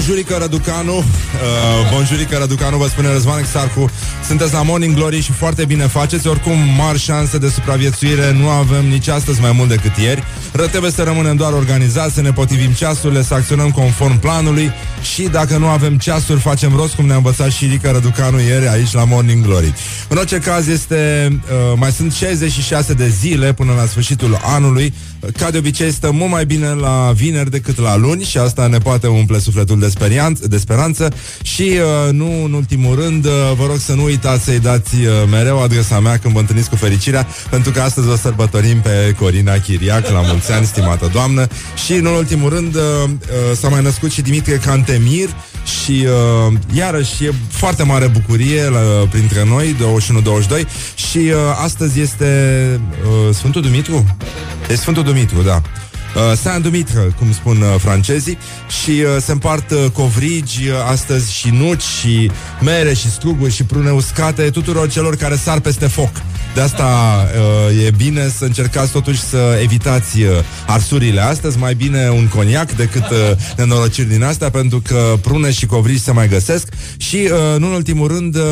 Bonjurică Răducanu. Uh, Bonjurică Răducanu Vă spune Răzvan Exarcu. Sunteți la Morning Glory și foarte bine faceți. Oricum mari șanse de supraviețuire. Nu avem nici astăzi mai mult decât ieri. Ră trebuie să rămânem doar organizați Să ne potrivim ceasurile, să acționăm conform planului Și dacă nu avem ceasuri Facem rost cum ne-a învățat și Rica Răducanu Ieri aici la Morning Glory. În orice caz este uh, Mai sunt 66 de zile până la sfârșitul anului. Ca de obicei stă mult mai bine la vineri decât la luni și asta ne poate umple sufletul de, sperianță, de speranță. Și uh, nu în ultimul rând uh, vă rog să nu uitați să-i dați uh, mereu adresa mea când vă întâlniți cu fericirea pentru că astăzi o sărbătorim pe Corina Chiriac la mulți ani, stimată doamnă. Și în ultimul rând uh, uh, s-a mai născut și Dimitrie Cantemir și uh, iarăși e foarte mare bucurie la, printre noi 21-22 și uh, astăzi este uh, Sfântul Dumitru? E Sfântul Dumitru, da. Uh, Saint Dumitru, cum spun uh, francezii. Și uh, se împart uh, covrigi uh, astăzi și nuci și mere și struguri și prune uscate Tuturor celor care sar peste foc. De asta uh, e bine să încercați totuși să evitați uh, arsurile astăzi, mai bine un coniac decât uh, nenorociri din astea, pentru că prune și covrigi se mai găsesc. Și, uh, nu în ultimul rând, uh,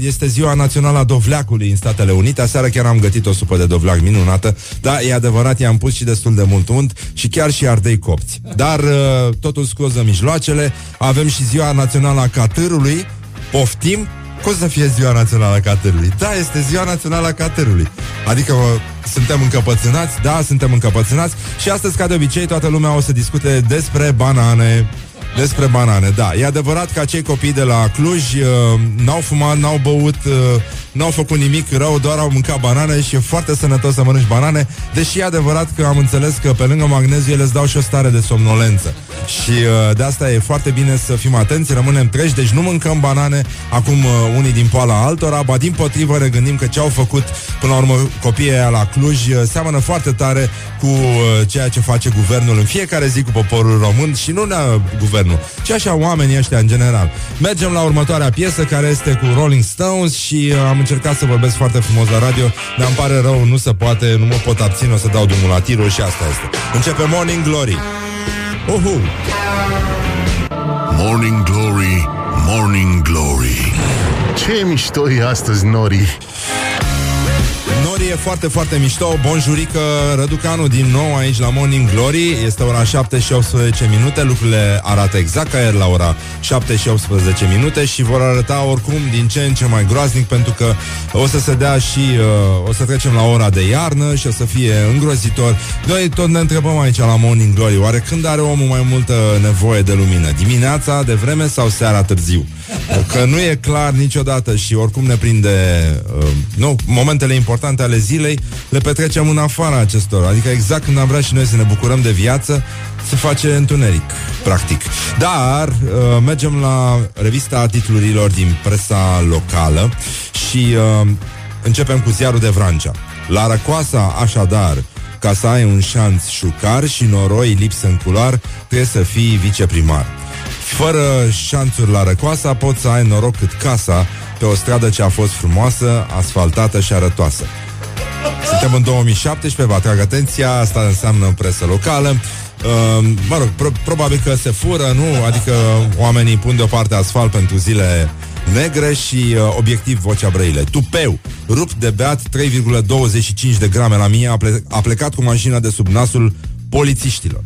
este ziua națională a dovleacului în Statele Unite. Aseară chiar am gătit o supă de dovleac minunată, da, e adevărat, i-am pus și destul de mult unt și chiar și ardei copți. Dar uh, totul scuză mijloacele, avem și ziua națională a catârului, poftim, cum să fie ziua națională a caterului? Da, este ziua națională a caterului. Adică mă, suntem încăpățânați? Da, suntem încăpățânați. Și astăzi, ca de obicei, toată lumea o să discute despre banane. Despre banane, da. E adevărat că acei copii de la Cluj uh, n-au fumat, n-au băut, uh, n-au făcut nimic rău, doar au mâncat banane și e foarte sănătos să mănânci banane, deși e adevărat că am înțeles că pe lângă magneziu ele îți dau și o stare de somnolență. Și uh, de asta e foarte bine să fim atenți, rămânem treji, deci nu mâncăm banane acum uh, unii din poala altora, ba din potrivă ne gândim că ce au făcut până la urmă copiii aia la Cluj uh, seamănă foarte tare cu uh, ceea ce face guvernul în fiecare zi cu poporul român și nu ne guvernul, ci așa oamenii ăștia în general. Mergem la următoarea piesă care este cu Rolling Stones și uh, am încercat să vorbesc foarte frumos la radio, dar îmi pare rău, nu se poate, nu mă pot abține, o să dau drumul la tirul și asta este. Începe Morning Glory. Uhu! Morning Glory, Morning Glory Ce mișto e astăzi, Nori Nori e foarte, foarte mișto Bonjurică Răducanu din nou aici la Morning Glory Este ora 7 și 18 minute Lucrurile arată exact ca ieri la ora 7 și 18 minute Și vor arăta oricum din ce în ce mai groaznic Pentru că o să se dea și uh, O să trecem la ora de iarnă Și o să fie îngrozitor Noi tot ne întrebăm aici la Morning Glory Oare când are omul mai multă nevoie de lumină? Dimineața, de vreme sau seara târziu? Că nu e clar niciodată Și oricum ne prinde uh, Nu, momentele importante ale zilei le petrecem în afara acestor. Adică exact când am vrea și noi să ne bucurăm de viață, se face întuneric, practic. Dar uh, mergem la revista titlurilor din presa locală și uh, începem cu ziarul de Vrancea. La Răcoasa, așadar, ca să ai un șanț șucar și noroi lipsă în culoar, trebuie să fii viceprimar. Fără șanțuri la Răcoasa, poți să ai noroc cât casa pe o stradă ce a fost frumoasă, asfaltată și arătoasă. Suntem în 2017, vă atrag atenția, asta înseamnă presă locală. Uh, mă rog, pro- probabil că se fură, nu? Adică oamenii pun deoparte asfalt pentru zile negre și uh, obiectiv vocea brăile. Tupeu, rupt de beat 3,25 de grame la mie, a, ple- a plecat cu mașina de sub nasul polițiștilor.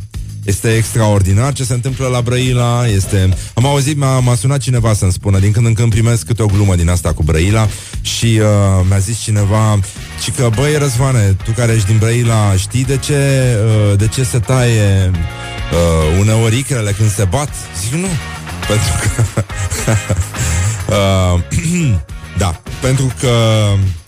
Este extraordinar ce se întâmplă la Brăila este... Am auzit, m-a, m-a sunat cineva să-mi spună Din când în când primesc câte o glumă din asta cu Brăila Și uh, mi-a zis cineva Și că, băi, Răzvane, tu care ești din Brăila Știi de ce, uh, de ce se taie uh, uneori icrele când se bat? Zic, nu Pentru că... uh, da, pentru că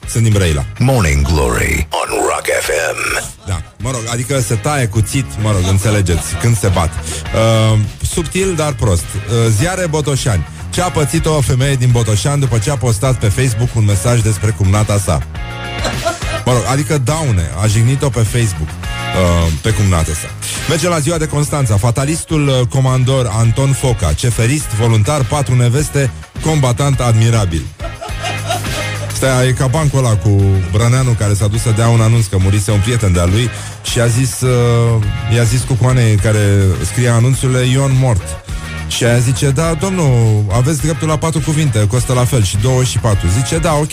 sunt din Brăila Morning Glory on Rock FM Da, mă rog, adică se taie cuțit, mă rog, înțelegeți, când se bat. Uh, subtil, dar prost. Uh, ziare Botoșani. Ce a pățit o femeie din Botoșani după ce a postat pe Facebook un mesaj despre cumnata sa? Mă rog, adică daune, a jignit-o pe Facebook uh, pe cumnata sa. Merge la ziua de Constanța. Fatalistul uh, comandor Anton Foca, ceferist, voluntar, patru neveste, combatant admirabil. Asta e ca bancul ăla cu Brăneanu care s-a dus să dea un anunț că murise un prieten de-a lui și a zis, uh, i-a zis cu coanei care scria anunțurile Ion mort. Și aia zice, da, domnul, aveți dreptul la patru cuvinte, costă la fel și două și patru. Zice, da, ok.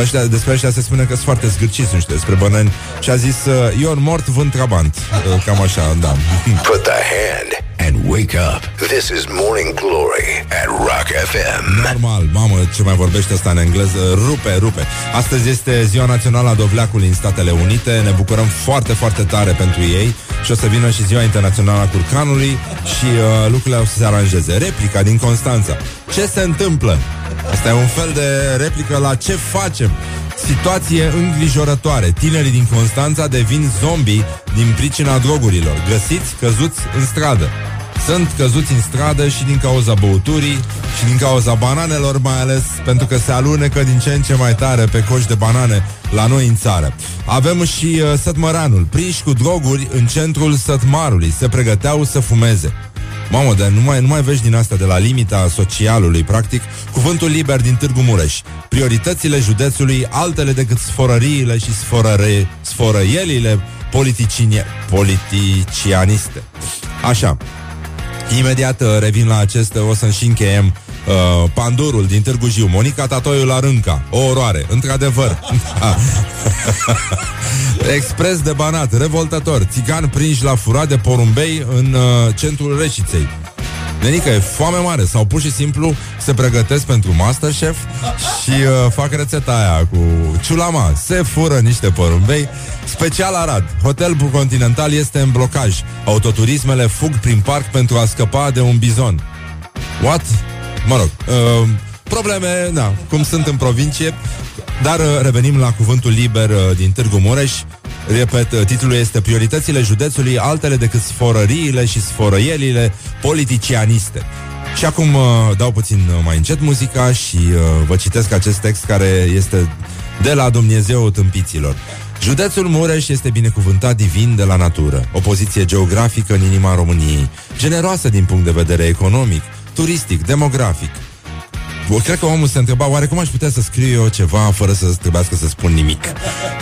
Ăștia, despre ăștia se spune că sunt foarte zgârciți, nu știu, despre bănăni. Și a zis, uh, Ion mort, vând trabant. Uh, cam așa, da. Put the hand and wake up. This is Morning Glory at Rock FM. Normal, mamă, ce mai vorbește asta în engleză, rupe, rupe. Astăzi este Ziua Națională a Dovleacului în Statele Unite, ne bucurăm foarte, foarte tare pentru ei și o să vină și Ziua Internațională a Curcanului și uh, lucrurile o să se aranjeze. Replica din Constanța. Ce se întâmplă? Asta e un fel de replică la ce facem. Situație îngrijorătoare. Tinerii din Constanța devin zombii din pricina drogurilor. Găsiți căzuți în stradă. Sunt căzuți în stradă și din cauza băuturii și din cauza bananelor, mai ales pentru că se alunecă din ce în ce mai tare pe coși de banane la noi în țară. Avem și uh, Sătmăranul, prinși cu droguri în centrul Sătmarului. Se pregăteau să fumeze. Mamă, dar nu mai, nu mai vezi din asta de la limita socialului, practic, cuvântul liber din Târgu Mureș. Prioritățile județului, altele decât sforăriile și sforăre, sforăielile politicine, politicianiste. Așa. Imediat uh, revin la acest, o să și încheiem uh, Pandurul din Târgu Jiu, Monica Tatoiul la Rânca, o oroare, într-adevăr. Expres de Banat, revoltător, țigan prinși la furat de porumbei în uh, centrul Reșiței. Nenică, e foame mare. Sau pur și simplu se pregătesc pentru Masterchef Și uh, fac rețeta aia Cu ciulama. Se fură niște porumbei. Special Arad. Hotel Continental este în blocaj. Autoturismele fug prin parc Pentru a scăpa de un bizon. What? Mă rog uh, Probleme, da, cum sunt în provincie. Dar uh, revenim la cuvântul liber uh, Din Târgu Mureș Repet, uh, titlul este Prioritățile județului altele decât sforăriile și sforăielile politicianiste. Și acum uh, dau puțin uh, mai încet muzica și uh, vă citesc acest text care este de la Dumnezeu tâmpiților. Județul Mureș este binecuvântat divin de la natură, o poziție geografică în inima României, generoasă din punct de vedere economic, turistic, demografic, Bă, cred că omul se întreba oare cum aș putea să scriu eu ceva fără să trebuiască să spun nimic.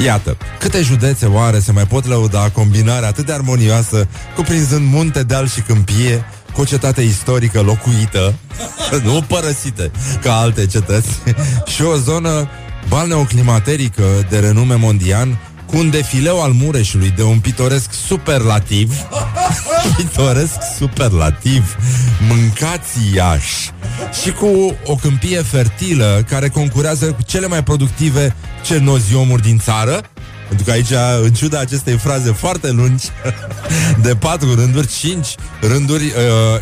Iată, câte județe oare se mai pot lăuda combinarea atât de armonioasă, cuprinzând munte, deal și câmpie, cu o cetate istorică locuită, nu părăsită ca alte cetăți, și o zonă balneoclimaterică de renume mondial, cu un defileu al Mureșului de un pitoresc superlativ, pitoresc superlativ, mâncați Iași, și cu o câmpie fertilă care concurează cu cele mai productive cernoziomuri din țară, pentru că aici, în ciuda acestei fraze foarte lungi, de patru rânduri, cinci rânduri, uh,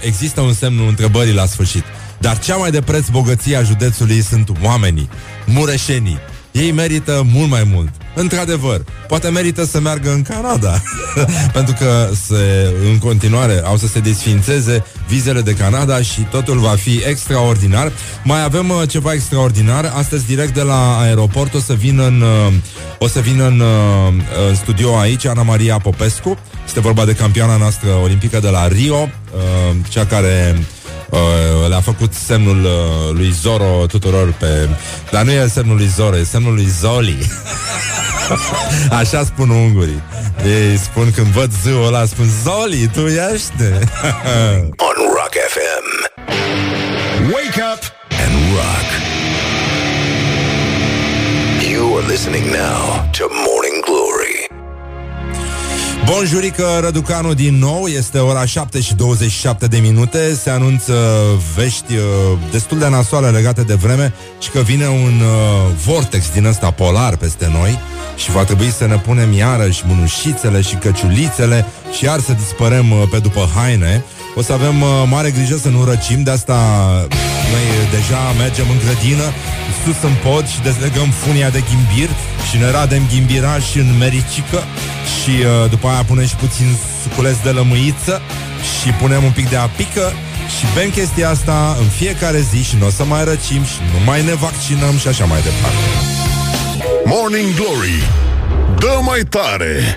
există un semnul întrebării la sfârșit. Dar cea mai de preț bogăție a județului sunt oamenii, mureșenii. Ei merită mult mai mult. Într-adevăr, poate merită să meargă în Canada, pentru că se, în continuare au să se desfințeze vizele de Canada și totul va fi extraordinar. Mai avem uh, ceva extraordinar. Astăzi, direct de la aeroport, o să vin în, uh, o să vin în, uh, în studio aici Ana Maria Popescu. Este vorba de campioana noastră olimpică de la Rio, uh, cea care uh, le-a făcut semnul uh, lui Zoro tuturor pe... Dar nu e semnul lui Zoro, e semnul lui Zoli. Așa spun ungurii. Ei spun când văd zâul ăla, spun Zoli, tu ești? On Rock FM. Wake up and rock. You are listening now to Morning Glory. Bonjurică, Răducanu din nou. Este ora 7 și 27 de minute. Se anunță vești uh, destul de nasoale legate de vreme Și că vine un uh, vortex din ăsta polar peste noi Și va trebui să ne punem iarăși mânușițele și căciulițele Și iar să dispărem uh, pe după haine o să avem uh, mare grijă să nu răcim De asta noi deja mergem în grădină Sus în pod și dezlegăm funia de ghimbir Și ne radem ghimbirași în mericică Și uh, după aia punem și puțin suculeț de lămâiță Și punem un pic de apică și bem chestia asta în fiecare zi și nu o să mai răcim și nu mai ne vaccinăm și așa mai departe. Morning Glory Dă mai tare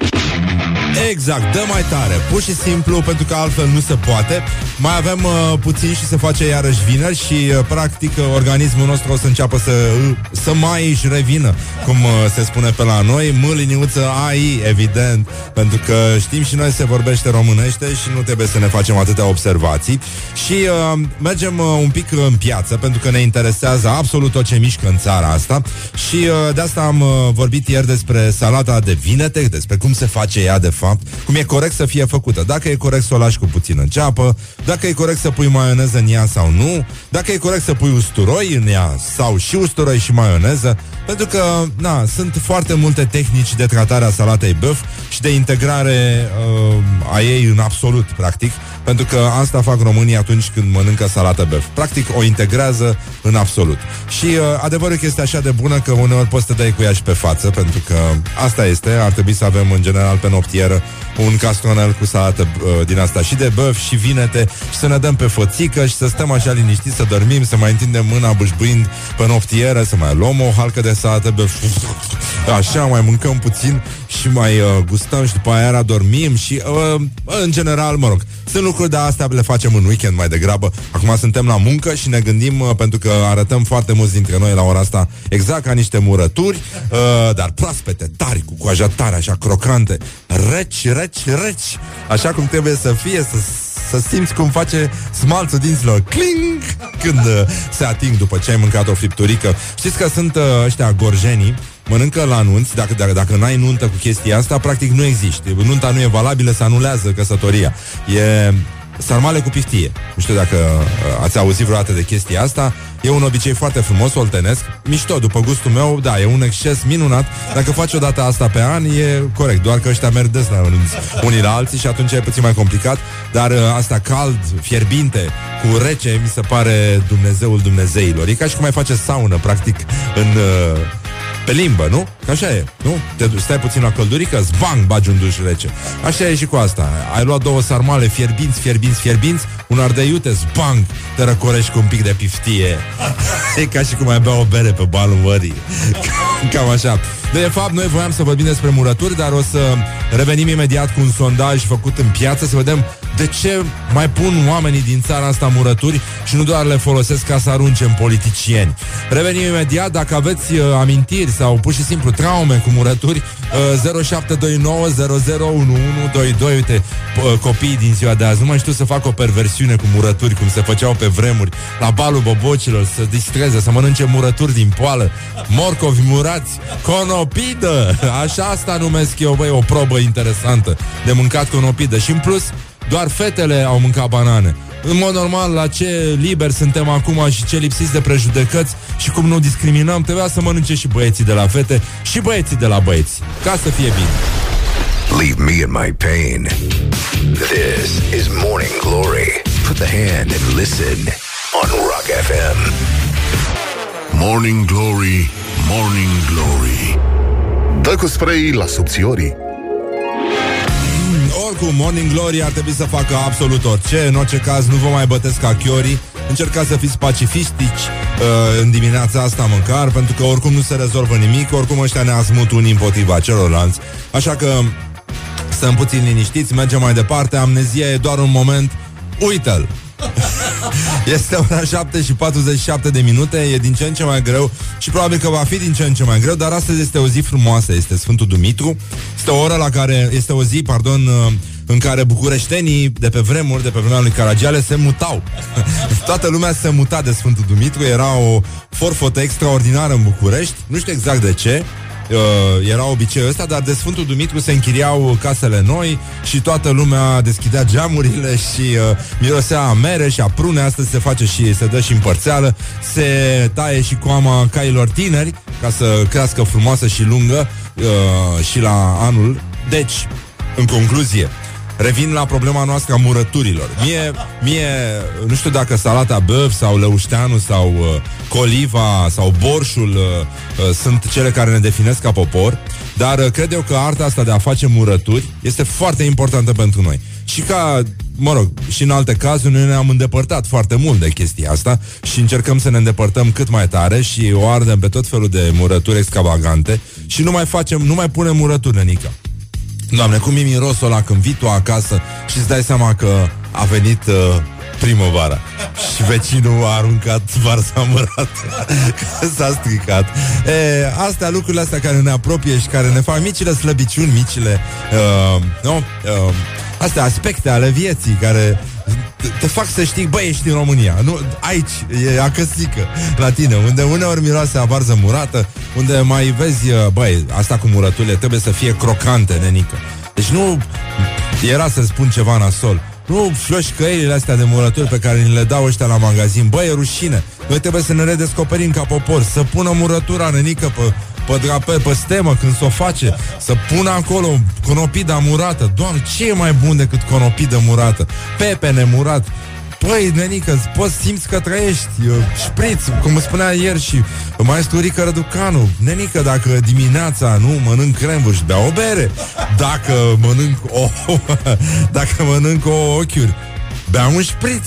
Exact, dă mai tare. Pur și simplu, pentru că altfel nu se poate. Mai avem uh, puțin și se face iarăși vineri Și uh, practic uh, organismul nostru o să înceapă să, uh, să mai își revină Cum uh, se spune pe la noi. Mâliniuță AI, evident Pentru că știm și noi se vorbește românește Și nu trebuie să ne facem atâtea observații. Și uh, mergem uh, un pic în piață Pentru că ne interesează absolut tot ce mișcă în țara asta. Și uh, de asta am uh, vorbit ieri despre salata de vinete Despre cum se face ea de fapt Cum e corect să fie făcută Dacă e corect să o lași cu puțină ceapă Dacă e corect să pui maioneză în ea sau nu Dacă e corect să pui usturoi în ea Sau și usturoi și maioneză Pentru că, na, sunt foarte multe tehnici De tratare a salatei băf Și de integrare uh, a ei în absolut, practic pentru că asta fac românii atunci când mănâncă salată băf. Practic o integrează în absolut. Și uh, adevărul că este așa de bună că uneori poți să te dai cu ea și pe față, pentru că asta este, ar trebui să avem în general pe noptieră un castronel cu salată uh, din asta și de băf și vinete și să ne dăm pe foțică și să stăm așa liniștiți, să dormim, să mai întindem mâna bușbuind pe noptieră, să mai luăm o halcă de salată băf. Așa, mai mâncăm puțin și mai uh, gustăm și după aia dormim și uh, în general, mă rog, sunt lucruri de astea le facem în weekend mai degrabă. Acum suntem la muncă și ne gândim, uh, pentru că arătăm foarte mulți dintre noi la ora asta exact ca niște murături, uh, dar proaspete, tari, cu coaja tare, așa crocante, reci, reci, reci, așa cum trebuie să fie, să să simți cum face smalțul dinților cling când uh, se ating după ce ai mâncat o fripturică. Știți că sunt uh, ăștia gorjenii mănâncă la anunț, dacă, dacă, dacă n-ai nuntă cu chestia asta, practic nu există. Nunta nu e valabilă, se anulează căsătoria. E sarmale cu piftie. Nu știu dacă uh, ați auzit vreodată de chestia asta. E un obicei foarte frumos, oltenesc. Mișto, după gustul meu, da, e un exces minunat. Dacă faci o dată asta pe an, e corect. Doar că ăștia merg des la unii la alții și atunci e puțin mai complicat. Dar uh, asta cald, fierbinte, cu rece, mi se pare Dumnezeul Dumnezeilor. E ca și cum mai face saună, practic, în... Uh, pe limbă, nu? Așa e, nu? Te duci, stai puțin la căldurică, zbang, bagi un duș rece. Așa e și cu asta. Ai luat două sarmale fierbinți, fierbinți, fierbinți, un ardei iute, zbang, te răcorești cu un pic de piftie. E ca și cum ai bea o bere pe balul mării. Cam așa. De fapt, noi voiam să vorbim despre murături, dar o să revenim imediat cu un sondaj făcut în piață, să vedem de ce mai pun oamenii din țara asta murături și nu doar le folosesc ca să arunce în politicieni. Revenim imediat, dacă aveți uh, amintiri sau pur și simplu traume cu murături, uh, 0729 001122. Uite, uh, copiii din ziua de azi, nu mai știu să fac o perversiune cu murături, cum se făceau pe vremuri, la balul bobocilor, să distreze, să mănânce murături din poală, morcovi murați, conopidă! Așa asta numesc eu, băi, o probă interesantă de mâncat conopidă. Și în plus, doar fetele au mâncat banane. În mod normal, la ce liber suntem acum și ce lipsiți de prejudecăți și cum nu discriminăm, trebuia să mănânce și băieții de la fete și băieții de la băieți. Ca să fie bine. Leave me in my pain. This is Morning Glory. Put the hand and listen on Rock FM. Morning Glory, Morning Glory Dă cu spray la subțiorii oricum, Morning Glory ar trebui să facă absolut orice. În orice caz, nu vă mai bătesc ca chiorii. Încercați să fiți pacifistici uh, în dimineața asta măcar, pentru că oricum nu se rezolvă nimic, oricum ăștia ne asmut unii împotriva celorlalți. Așa că stăm puțin liniștiți, mergem mai departe. Amnezia e doar un moment. Uită-l! Este ora 7 și 47 de minute E din ce în ce mai greu Și probabil că va fi din ce în ce mai greu Dar astăzi este o zi frumoasă Este Sfântul Dumitru Este o oră la care Este o zi, pardon uh, în care bucureștenii de pe vremuri, de pe vremea lui Caragiale, se mutau. Toată lumea se muta de Sfântul Dumitru, era o forfotă extraordinară în București, nu știu exact de ce, uh, era obiceiul ăsta, dar de Sfântul Dumitru se închiriau casele noi și toată lumea deschidea geamurile și uh, mirosea a mere și a prune, astăzi se face și se dă și împărțeală, se taie și coama cailor tineri ca să crească frumoasă și lungă uh, și la anul. Deci, în concluzie, Revin la problema noastră a murăturilor. Mie, mie nu știu dacă salata băf sau lăușteanu sau uh, coliva sau borșul uh, uh, sunt cele care ne definesc ca popor, dar uh, cred eu că arta asta de a face murături este foarte importantă pentru noi. Și ca, mă rog, și în alte cazuri noi ne-am îndepărtat foarte mult de chestia asta și încercăm să ne îndepărtăm cât mai tare și o ardem pe tot felul de murături extravagante și nu mai facem, nu mai punem murături, Nica. Doamne, cum e mirosul ăla când vii tu acasă și îți dai seama că a venit uh, primăvara și vecinul a aruncat varza mărată că s-a stricat. E, astea, lucrurile astea care ne apropie și care ne fac micile slăbiciuni, micile uh, nu? Uh, astea aspecte ale vieții care te fac să știi, băi, ești din România. Nu, aici, e acăsică la tine, unde uneori miroase a varză murată, unde mai vezi, uh, băi, asta cu murăturile trebuie să fie crocante, nenică. Deci nu era să spun ceva nasol. Nu căile astea de murături pe care ni le dau ăștia la magazin. Băi, e rușine. Noi trebuie să ne redescoperim ca popor, să pună murătura nenică pe pe draper, pe stemă, când s-o face, să pună acolo conopida murată. Doamne, ce e mai bun decât conopidă murată? Pepene murat. Păi, nenică, poți simți că trăiești Șpriț, cum spunea ieri și Maestru Rică Răducanu Nenică, dacă dimineața nu mănânc cremvuri și bea o bere Dacă mănânc o Dacă mănânc o ochiuri Bea un șpriț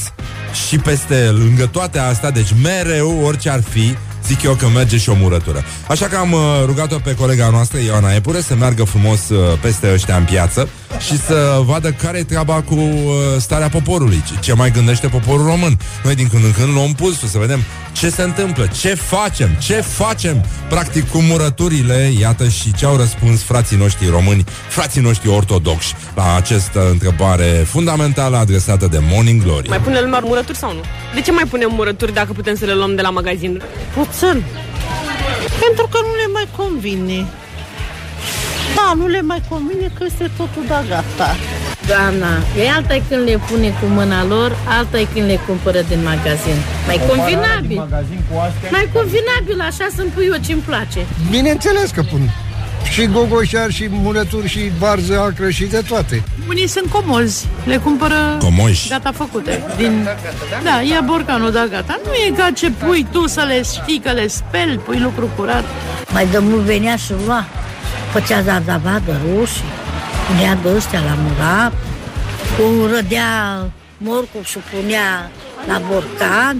Și peste, lângă toate astea Deci mereu, orice ar fi zic eu că merge și o murătură. Așa că am uh, rugat-o pe colega noastră, Ioana Epure, să meargă frumos uh, peste ăștia în piață și să vadă care e treaba cu uh, starea poporului, ce, ce mai gândește poporul român. Noi din când în când luăm pulsul să vedem ce se întâmplă, ce facem, ce facem, practic, cu murăturile, iată și ce au răspuns frații noștri români, frații noștri ortodoxi, la această întrebare fundamentală adresată de Morning Glory. Mai pune lumea murături sau nu? De ce mai punem murături dacă putem să le luăm de la magazin? Puțin. Pentru că nu le mai convine. Da, nu le mai convine că este totul da gata. Doamna, e alta e când le pune cu mâna lor, alta e când le cumpără din magazin. Mai convenabil. Mai convenabil, așa să-mi pui eu ce-mi place. Bineînțeles că pun. Și gogoșar, și murături, și varză acră, și de toate. Unii sunt comozi, le cumpără Comoși. gata făcute. Din... Da, ia borcanul, da, gata. Nu e ca ce pui tu să le știi, că le speli, pui lucru curat. Mai de mult venea și lua. Făcea zardavadă roșii, punea de ăstea la murat, cu rădea morcov și punea la borcan,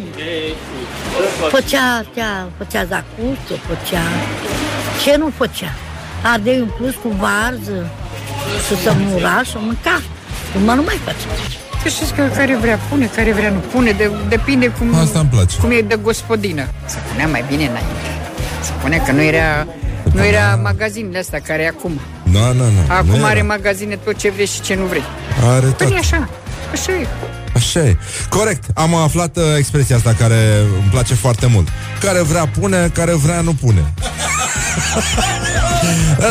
făcea, făcea, făcea zacută, făcea... Ce nu făcea? Ardei în plus cu varză, și să muraș și mânca. Cum nu mai face. Să știți că care vrea pune, care vrea nu pune, de, depinde cum, Asta îmi place. cum e de gospodină. Se punea mai bine înainte. Se pune că nu era, nu era magazinele astea care e acum. Da, da, da. Acum Nu are era. magazine tot ce vrei și ce nu vrei. Are Păi tot. e așa, așa e. Așa e. Corect. Am aflat uh, expresia asta care îmi place foarte mult. Care vrea pune, care vrea nu pune.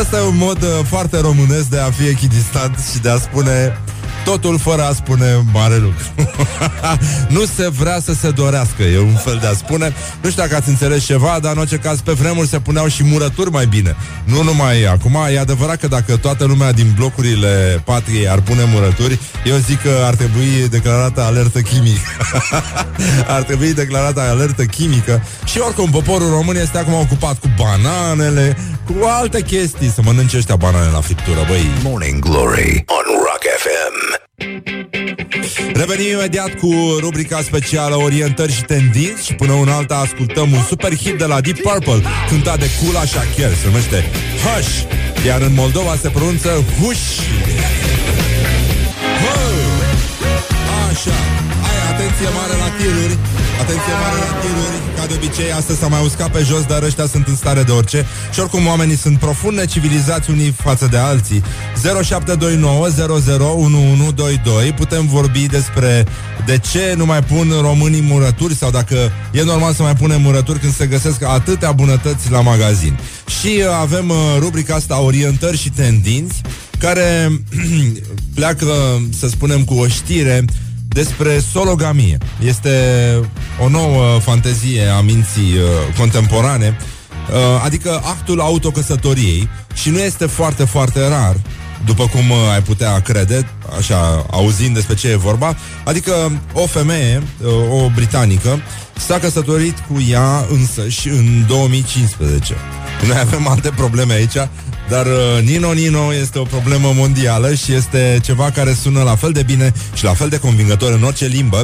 Asta e un mod uh, foarte românesc de a fi echidistant și de a spune totul fără a spune mare lucru. nu se vrea să se dorească, e un fel de a spune. Nu știu dacă ați înțeles ceva, dar în orice caz pe vremuri se puneau și murături mai bine. Nu numai acum, e adevărat că dacă toată lumea din blocurile patriei ar pune murături, eu zic că ar trebui declarată alertă chimică. ar trebui declarată alertă chimică și oricum poporul român este acum ocupat cu bananele, cu alte chestii, să mănânce ăștia banane la friptură, băi. Morning Glory on Rock FM. Revenim imediat cu rubrica specială Orientări și tendinți și până una alta ascultăm un super hit de la Deep Purple cântat de Kula Shaker, se numește Hush, iar în Moldova se pronunță Hush. Hă! Așa, ai atenție mare la tiruri Atenție mare la tiruri. Ca de obicei, astăzi s-a mai uscat pe jos Dar ăștia sunt în stare de orice. Și oricum oamenii sunt profund necivilizați unii față de alții. 0729 Putem vorbi despre De ce nu mai pun românii murături Sau dacă e normal să mai punem murături Când se găsesc atâtea bunătăți la magazin. Și uh, avem uh, rubrica asta Orientări și tendinți care pleacă, să spunem, cu o știre despre sologamie. Este o nouă fantezie a minții uh, contemporane, uh, adică actul autocăsătoriei și nu este foarte, foarte rar, după cum uh, ai putea crede, așa, auzind despre ce e vorba, adică o femeie, uh, o britanică, s-a căsătorit cu ea însăși în 2015. Noi avem alte probleme aici, dar uh, Nino Nino este o problemă mondială și este ceva care sună la fel de bine și la fel de convingător în orice limbă.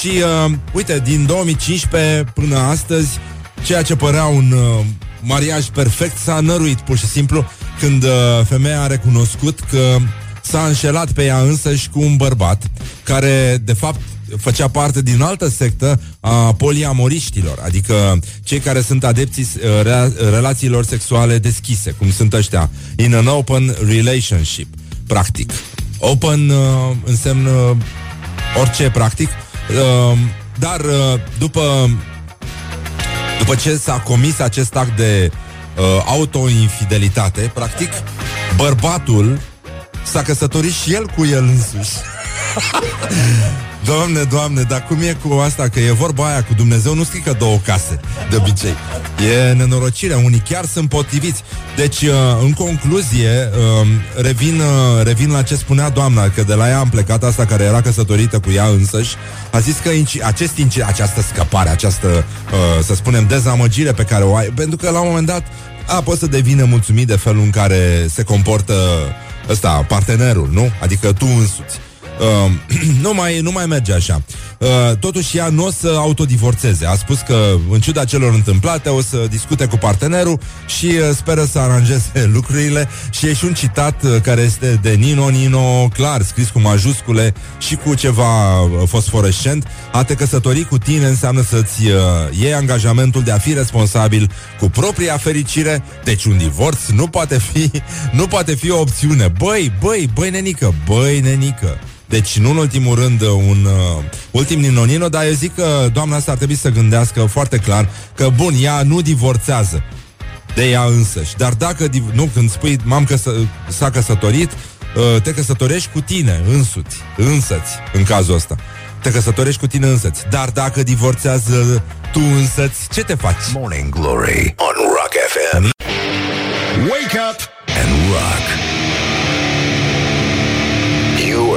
Și uh, uite, din 2015 până astăzi, ceea ce părea un uh, mariaj perfect s-a năruit pur și simplu când uh, femeia a recunoscut că s-a înșelat pe ea însăși cu un bărbat care, de fapt, făcea parte din altă sectă a poliamoriștilor, adică cei care sunt adepții uh, re- relațiilor sexuale deschise, cum sunt ăștia, in an open relationship, practic. Open uh, înseamnă orice, practic, uh, dar uh, după după ce s-a comis acest act de uh, autoinfidelitate, practic, bărbatul s-a căsătorit și el cu el însuși. Doamne, doamne, dar cum e cu asta? Că e vorba aia cu Dumnezeu, nu strică două case, de obicei. E nenorocire, unii chiar sunt potriviți. Deci, uh, în concluzie, um, revin, uh, revin la ce spunea doamna, că de la ea am plecat, asta care era căsătorită cu ea însăși, a zis că acest inci, această scăpare, această, uh, să spunem, dezamăgire pe care o ai, pentru că la un moment dat a, poți să devină mulțumit de felul în care se comportă ăsta, partenerul, nu? Adică tu însuți. Uh, nu, mai, nu mai merge așa. Uh, totuși ea nu o să autodivorțeze. A spus că, în ciuda celor întâmplate, o să discute cu partenerul și uh, speră să aranjeze lucrurile. Și e și un citat uh, care este de Nino Nino, clar, scris cu majuscule și cu ceva uh, fosforescent. A te căsători cu tine înseamnă să-ți uh, iei angajamentul de a fi responsabil cu propria fericire, deci un divorț nu poate fi, nu poate fi o opțiune. Băi, băi, băi, nenică, băi, nenică. Deci, nu în ultimul rând, un uh, ultim ninonino, dar eu zic că doamna asta ar trebui să gândească foarte clar că, bun, ea nu divorțează de ea însăși. Dar dacă, nu, când spui, m-am căsă, s-a căsătorit, uh, te căsătorești cu tine însuți, însăți, în cazul ăsta. Te căsătorești cu tine însăți. Dar dacă divorțează tu însăți, ce te faci? Morning Glory on Rock FM. Wake up and rock.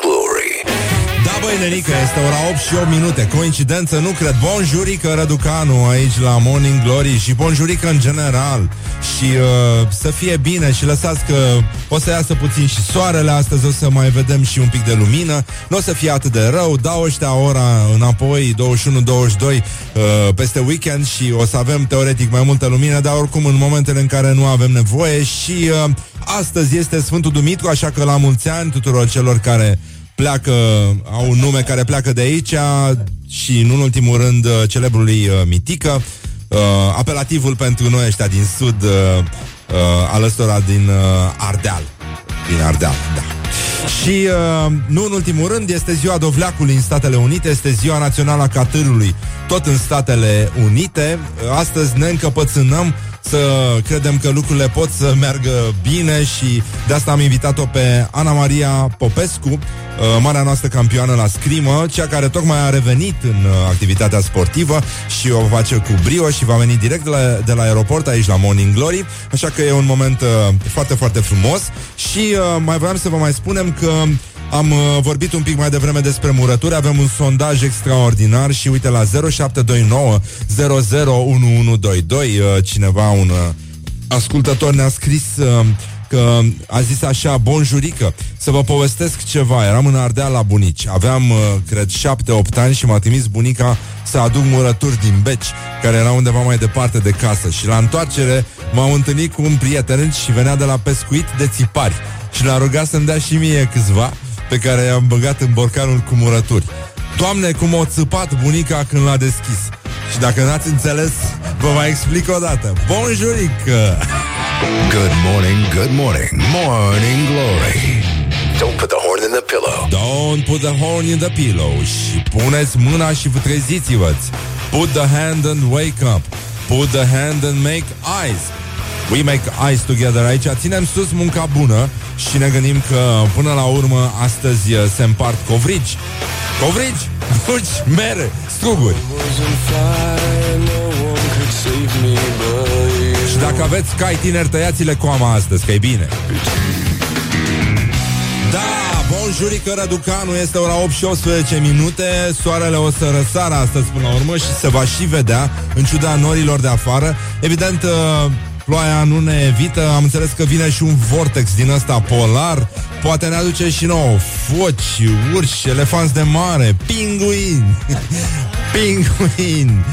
Da, băi, nenică, este ora 8 și 8 minute. Coincidență, nu cred. Bonjurică Răducanu aici la Morning Glory Și bonjurică în general. Și uh, să fie bine și lăsați că O să iasă puțin și soarele. Astăzi o să mai vedem și un pic de lumină. Nu o să fie atât de rău. Dau ăștia ora înapoi 21-22 uh, Peste weekend Și o să avem teoretic mai multă lumină Dar oricum în momentele în care nu avem nevoie. Și uh, astăzi este Sfântul Dumitru Așa că la mulți ani tuturor celor care pleacă, au un nume care pleacă de aici și, în ultimul rând, uh, celebrului uh, Mitică, uh, apelativul pentru noi ăștia din sud, uh, uh, al ăstora din uh, Ardeal. Din Ardeal, da. Și, uh, nu în ultimul rând, este ziua Dovleacului în Statele Unite, este ziua națională a catârului, tot în Statele Unite. Astăzi ne încăpățânăm să credem că lucrurile pot să meargă bine și de asta am invitat-o pe Ana Maria Popescu, uh, marea noastră campioană la scrimă, cea care tocmai a revenit în uh, activitatea sportivă și o face cu brio și va veni direct de la, de la aeroport aici la Morning Glory, așa că e un moment uh, foarte, foarte frumos. Și mai vreau să vă mai spunem că am uh, vorbit un pic mai devreme despre murături, avem un sondaj extraordinar și uite la 0729 001122 uh, cineva, un uh, ascultător ne-a scris uh, că a zis așa, bonjurică, să vă povestesc ceva. Eram în Ardeal la bunici. Aveam, uh, cred, șapte-opt ani și m-a trimis bunica să aduc murături din Beci, care era undeva mai departe de casă. Și la întoarcere m-am întâlnit cu un prieten și venea de la pescuit de țipari. Și l-a rugat să-mi dea și mie câțiva pe care i-am băgat în borcanul cu murături. Doamne, cum o țăpat bunica când l-a deschis. Și dacă n-ați înțeles, vă mai explic o dată. Bonjurică! Good morning, good morning, morning glory. Don't put the horn in the pillow. Don't put the horn in the pillow. Și puneți mâna și vă treziți-vă. Put the hand and wake up. Put the hand and make eyes. We make eyes together aici. Ținem sus munca bună și ne gândim că până la urmă astăzi uh, se împart covrigi. Covrigi, dulci, mere, struguri. Și dacă aveți cai tineri, tăiați-le coama astăzi, că e bine. Da, bonjurică Răducanu, este ora 8 și 18 minute Soarele o să răsară astăzi până la urmă Și se va și vedea În ciuda norilor de afară Evident, uh, Ploaia nu ne evită, am înțeles că vine și un vortex din ăsta polar. Poate ne aduce și nouă foci, urși, elefanți de mare, pinguini Pinguini.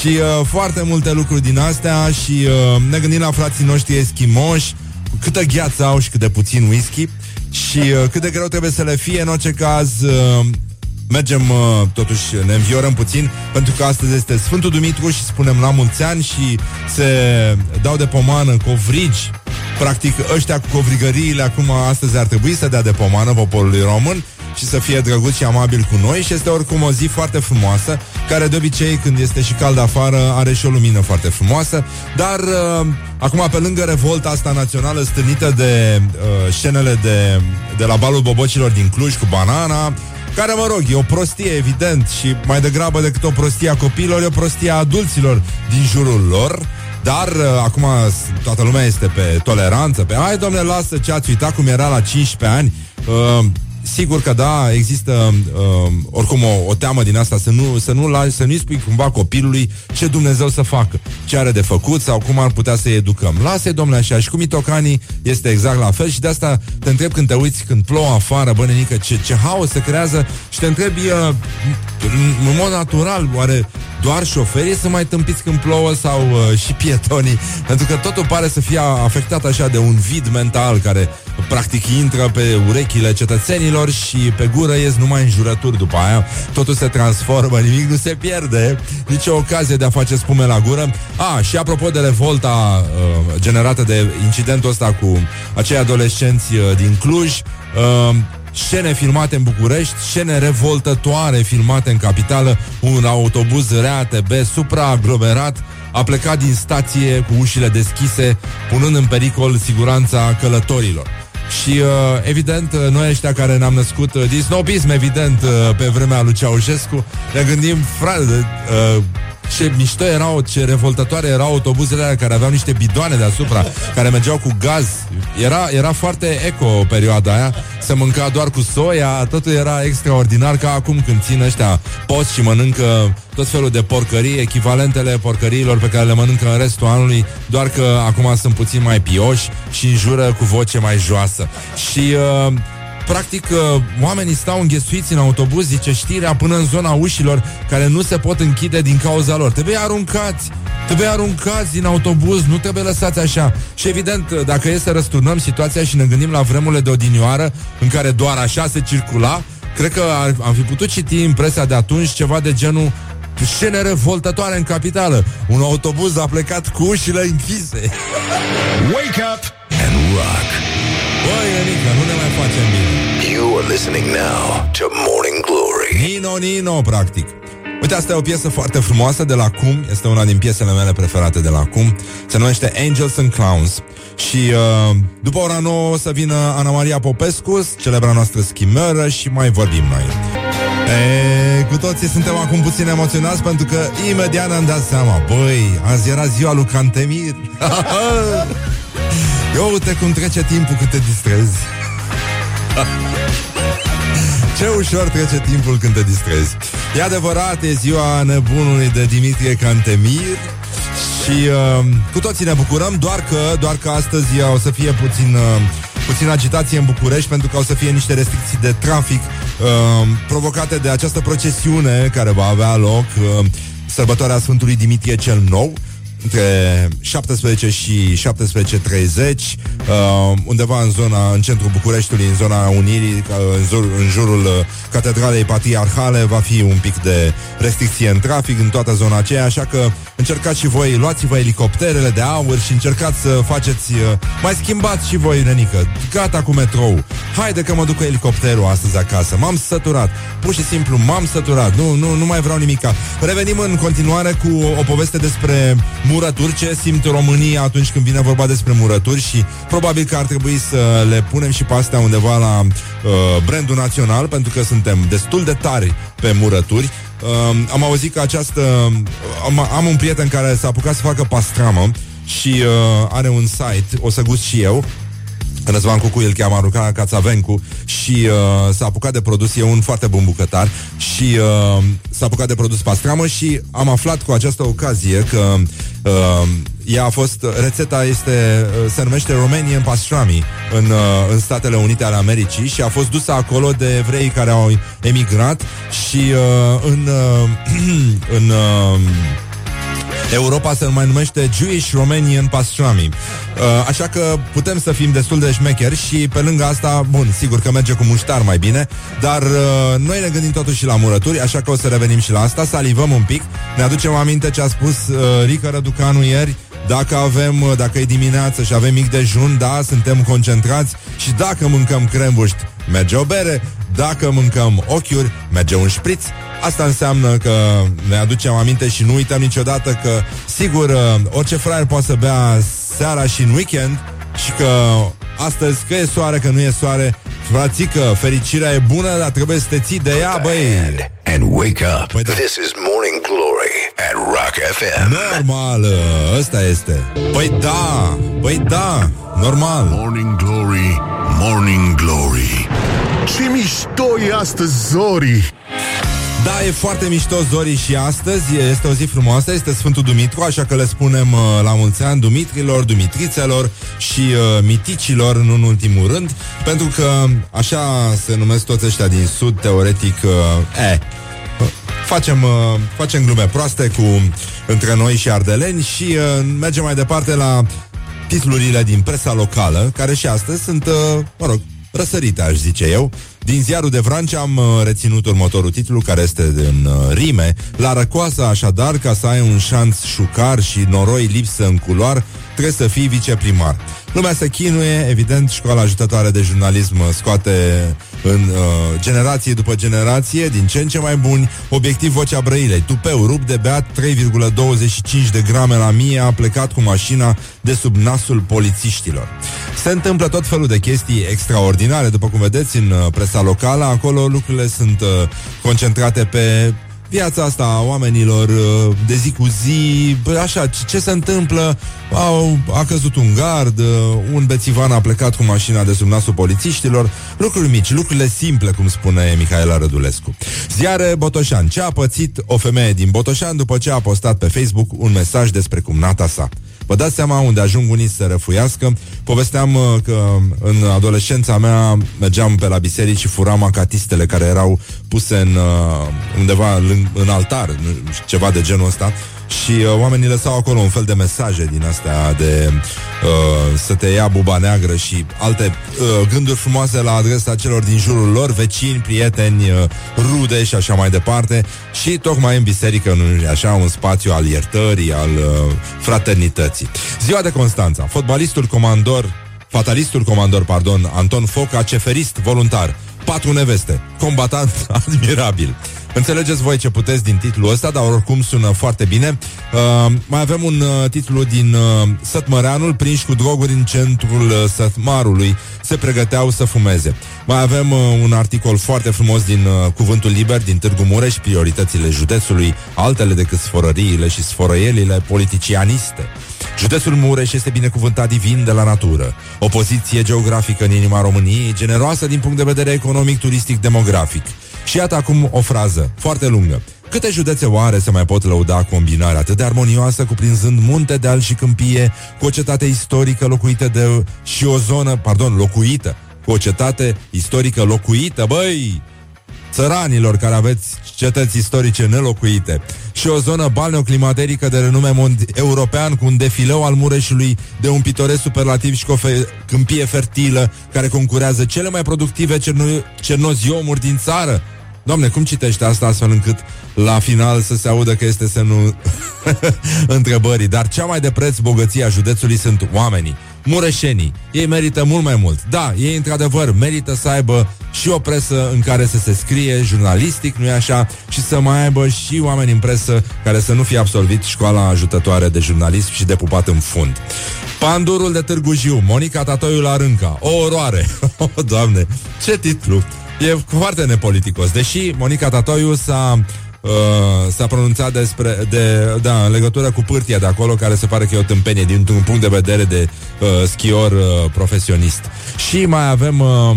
Și uh, foarte multe lucruri din astea Și uh, ne gândim la frații noștri eschimoși Câtă gheață au și cât de puțin whisky. Și uh, cât de greu trebuie să le fie În orice caz uh, Mergem, uh, totuși, ne înviorăm puțin Pentru că astăzi este Sfântul Dumitru Și spunem la mulți ani Și se dau de pomană covrigi. Practic, ăștia cu covrigăriile Acum, astăzi ar trebui să dea de pomană Poporului român și să fie drăguț și amabil cu noi și este oricum o zi foarte frumoasă, care de obicei când este și cald afară are și o lumină foarte frumoasă, dar uh, acum pe lângă revolta asta națională stârnită de uh, scenele de, de la balul bobocilor din Cluj cu banana, care, mă rog, e o prostie, evident, și mai degrabă decât o prostie a copiilor, e o prostie a adulților din jurul lor, dar uh, acum s- toată lumea este pe toleranță, pe hai domnule, lasă ce ați uitat cum era la 15 ani. Uh, Sigur că da, există uh, oricum o, o teamă din asta să nu, să nu lași, să nu-i spui cumva copilului ce Dumnezeu să facă, ce are de făcut sau cum ar putea să-i educăm. Lasă-i, domnule, așa. Și cu mitocanii este exact la fel și de asta te întreb când te uiți, când plouă afară, bă, nenică, ce, ce haos se creează și te întrebi uh, în, în mod natural, oare doar șoferii să mai tâmpiți când plouă sau uh, și pietonii? Pentru că totul pare să fie afectat așa de un vid mental care practic intră pe urechile cetățenilor și pe gură ies numai înjurături după aia. Totul se transformă, nimic nu se pierde, nici o ocazie de a face spume la gură. A, și apropo de revolta uh, generată de incidentul ăsta cu acei adolescenți uh, din Cluj, uh, Scene filmate în București, scene revoltătoare filmate în capitală, un autobuz RATB supraaglomerat a plecat din stație cu ușile deschise, punând în pericol siguranța călătorilor. Și uh, evident, uh, noi ăștia care ne-am născut uh, din snobism, evident, uh, pe vremea lui Ceaușescu, ne gândim, frate, uh, ce mișto erau, ce revoltătoare erau autobuzele alea care aveau niște bidoane deasupra, care mergeau cu gaz. Era, era foarte eco perioada aia, se mânca doar cu soia, totul era extraordinar ca acum când țin ăștia post și mănâncă tot felul de porcării, echivalentele porcăriilor pe care le mănâncă în restul anului, doar că acum sunt puțin mai pioși și înjură cu voce mai joasă. Și uh, Practic, uh, oamenii stau înghesuiți în autobuz, zice știrea, până în zona ușilor care nu se pot închide din cauza lor. Trebuie aruncați, trebuie aruncați din autobuz, nu trebuie lăsați așa. Și evident, uh, dacă e să răsturnăm situația și ne gândim la vremurile de odinioară, în care doar așa se circula, cred că ar, am fi putut citi în presa de atunci ceva de genul scene revoltătoare în capitală. Un autobuz a plecat cu ușile închise. Wake up and rock. Băi, Enică, nu ne mai facem bine. You are listening now to Morning Glory. Nino, Nino, practic. Uite, asta e o piesă foarte frumoasă de la Cum, este una din piesele mele preferate de la Cum, se numește Angels and Clowns și uh, după ora 9 o să vină Ana Maria Popescu, celebra noastră schimără și mai vorbim noi. E, cu toții suntem acum puțin emoționați pentru că imediat ne-am dat seama, băi, azi era ziua lui Cantemir. Eu uite cum trece timpul când te distrezi. Ce ușor trece timpul când te distrezi. E adevărat, e ziua nebunului de Dimitrie Cantemir și uh, cu toții ne bucurăm, doar că, doar că astăzi o să fie puțin, uh, puțin agitație în București, pentru că o să fie niște restricții de trafic uh, provocate de această procesiune care va avea loc, uh, sărbătoarea Sfântului Dimitrie cel Nou, între 17 și 17.30 uh, undeva în zona, în centrul Bucureștiului, în zona Unirii, uh, în, zur, în jurul uh, Catedralei Patriarhale, va fi un pic de restricție în trafic în toată zona aceea, așa că încercați și voi, luați-vă elicopterele de aur și încercați să faceți, uh, mai schimbați și voi, nenică, gata cu metrou. Haide că mă duc cu elicopterul astăzi acasă. M-am săturat. Pur și simplu m-am săturat. Nu, nu, nu mai vreau nimica. Revenim în continuare cu o poveste despre murături, ce simt românii atunci când vine vorba despre murături și probabil că ar trebui să le punem și pe astea undeva la uh, brandul național, pentru că suntem destul de tari pe murături. Uh, am auzit că această... Am, am un prieten care s-a apucat să facă pastramă și uh, are un site, o să gust și eu, Răzvan Cucu îl cheamă Arucana Cațavencu și uh, s-a apucat de produs, e un foarte bun bucătar și uh, s-a apucat de produs pastramă și am aflat cu această ocazie că uh, ea a fost, rețeta este, uh, se numește Romanian Pastrami în, uh, în Statele Unite ale Americii și a fost dusă acolo de evrei care au emigrat și uh, în, uh, în uh, Europa se mai numește Jewish Romanian Pastrami. Uh, așa că putem să fim destul de șmecheri și pe lângă asta, bun, sigur că merge cu muștar mai bine, dar uh, noi ne gândim totuși și la murături, așa că o să revenim și la asta, salivăm un pic, ne aducem aminte ce a spus uh, Rică Răducanu ieri, dacă avem, uh, dacă e dimineață și avem mic dejun, da, suntem concentrați și dacă mâncăm crembuști, merge o bere, dacă mâncăm ochiuri, merge un șpriț. Asta înseamnă că ne aducem aminte și nu uităm niciodată că, sigur, uh, orice fraier poate să bea seara și în weekend și că astăzi, că e soare, că nu e soare, frățică, fericirea e bună, dar trebuie să te ții de ea, băi. And wake up. Păi da. This is Morning Glory at Rock FM. Normal, uh, ăsta este. Păi da, păi da, normal. Morning Glory, Morning Glory. Ce mișto e astăzi, Zori! Da, e foarte mișto Zori și astăzi Este o zi frumoasă, este Sfântul Dumitru Așa că le spunem uh, la mulți ani Dumitrilor, Dumitrițelor și uh, Miticilor În în ultimul rând Pentru că așa se numesc toți ăștia din Sud Teoretic, uh, eh, Facem, uh, facem glume proaste cu între noi și ardeleni și uh, mergem mai departe la titlurile din presa locală, care și astăzi sunt, uh, mă rog, răsărite, aș zice eu. Din ziarul de Vrancea am uh, reținut următorul titlu, care este în uh, rime. La răcoasă, așadar, ca să ai un șanț șucar și noroi lipsă în culoar, trebuie să fii viceprimar. Lumea se chinuie, evident, școala ajutătoare de jurnalism uh, scoate în uh, generație după generație, din ce în ce mai buni, obiectiv vocea Brăilei. Tupeu, rup de beat, 3,25 de grame la mie, a plecat cu mașina de sub nasul polițiștilor. Se întâmplă tot felul de chestii extraordinare, după cum vedeți în uh, presa locală, acolo lucrurile sunt uh, concentrate pe viața asta a oamenilor uh, de zi cu zi, bă, așa, ce, ce se întâmplă? Au, a căzut un gard, uh, un bețivan a plecat cu mașina de sub nasul polițiștilor, lucruri mici, lucrurile simple, cum spune Mihaela Rădulescu. Ziare Botoșan, ce a pățit o femeie din Botoșan după ce a postat pe Facebook un mesaj despre cumnata sa. Vă dați seama unde ajung unii să răfuiască. Povesteam uh, că în adolescența mea mergeam pe la biserici și furam acatistele care erau puse în, uh, undeva în, în altar, nu știu, ceva de genul ăsta. Și uh, oamenii lăsau acolo un fel de mesaje din astea de uh, să te ia buba neagră și alte uh, gânduri frumoase la adresa celor din jurul lor, vecini, prieteni, uh, rude și așa mai departe. Și tocmai în biserică, nu e așa, un spațiu al iertării, al uh, fraternității. Ziua de Constanța, fotbalistul comandor Fatalistul comandor, pardon, Anton Foca, ceferist voluntar, patru neveste, combatant admirabil. Înțelegeți voi ce puteți din titlul ăsta, dar oricum sună foarte bine. Uh, mai avem un uh, titlu din uh, Sătmăreanul, prinși cu droguri în centrul uh, Sătmarului, se pregăteau să fumeze. Mai avem uh, un articol foarte frumos din uh, Cuvântul Liber, din Târgu Mureș, prioritățile județului, altele decât sforăriile și sfărăielile politicianiste. Județul Mureș este binecuvântat divin de la natură. O poziție geografică în inima României, generoasă din punct de vedere economic, turistic, demografic. Și iată acum o frază foarte lungă. Câte județe oare se mai pot lăuda combinarea atât de armonioasă, cuprinzând munte, deal și câmpie, cu o cetate istorică locuită de... și o zonă, pardon, locuită, cu o cetate istorică locuită, băi! țăranilor care aveți cetăți istorice nelocuite și o zonă balneoclimaterică de renume mond- european cu un defileu al Mureșului de un pitoresc superlativ și cu o fe- câmpie fertilă care concurează cele mai productive cerno- cernoziomuri din țară. Doamne, cum citește asta astfel încât la final să se audă că este semnul întrebării? Dar cea mai de preț bogăție a județului sunt oamenii, mureșenii. Ei merită mult mai mult. Da, ei într-adevăr merită să aibă și o presă în care să se scrie jurnalistic, nu-i așa? Și să mai aibă și oameni în presă care să nu fie absolvit școala ajutătoare de jurnalism și de pupat în fund. Pandurul de Târgu Jiu, Monica Tatoiu la Rânca, o oroare. Oh, doamne, ce titlu! E foarte nepoliticos. Deși Monica Tatoiu s-a Uh, s-a pronunțat despre de, da, în legătură cu pârtia de acolo, care se pare că e o tâmpenie din un punct de vedere de uh, schior uh, profesionist. Și mai avem uh,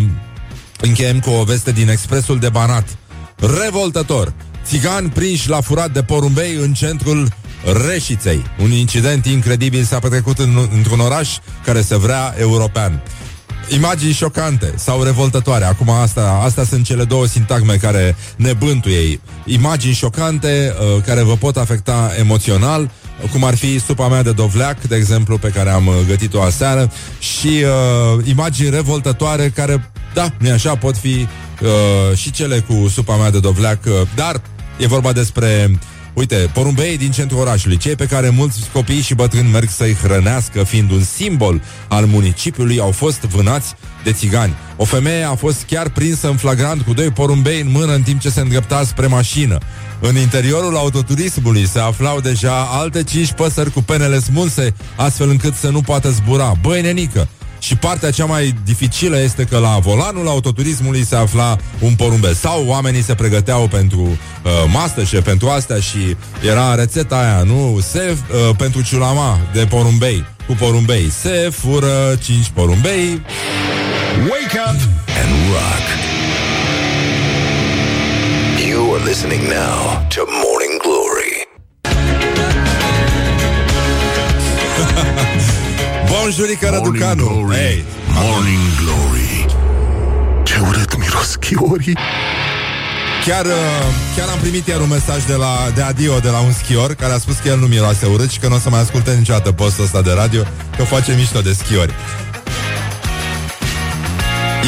încheiem cu o veste din Expresul de Banat. Revoltător. Țigani prinși la furat de porumbei în centrul Reșiței. Un incident incredibil s-a petrecut în, într-un oraș care se vrea european. Imagini șocante sau revoltătoare. Acum asta, astea sunt cele două sintagme care ne bântuie. Imagini șocante uh, care vă pot afecta emoțional cum ar fi supa mea de dovleac, de exemplu, pe care am uh, gătit-o aseară, și uh, imagini revoltătoare care, da, nu așa, pot fi uh, și cele cu supa mea de dovleac, uh, dar e vorba despre Uite, porumbeii din centrul orașului, cei pe care mulți copii și bătrâni merg să-i hrănească, fiind un simbol al municipiului, au fost vânați de țigani. O femeie a fost chiar prinsă în flagrant cu doi porumbei în mână în timp ce se îndrepta spre mașină. În interiorul autoturismului se aflau deja alte cinci păsări cu penele smulse, astfel încât să nu poată zbura. Băi, nenică, și partea cea mai dificilă este că la volanul autoturismului se afla un porumbe. Sau oamenii se pregăteau pentru uh, Masterchef, pentru astea și era rețeta aia, nu? Se, uh, pentru ciulama de porumbei, cu porumbei. Se fură cinci porumbei. Wake up and rock. You are listening now to Morning Glory. Bonjurică, Morning Răducanu! Glory, Hey, Morning Glory Ce urât miros chiorii Chiar, uh, chiar am primit iar un mesaj de, la, de adio de la un schior care a spus că el nu miroase urât și că nu o să mai asculte niciodată postul ăsta de radio, că face mișto de schiori.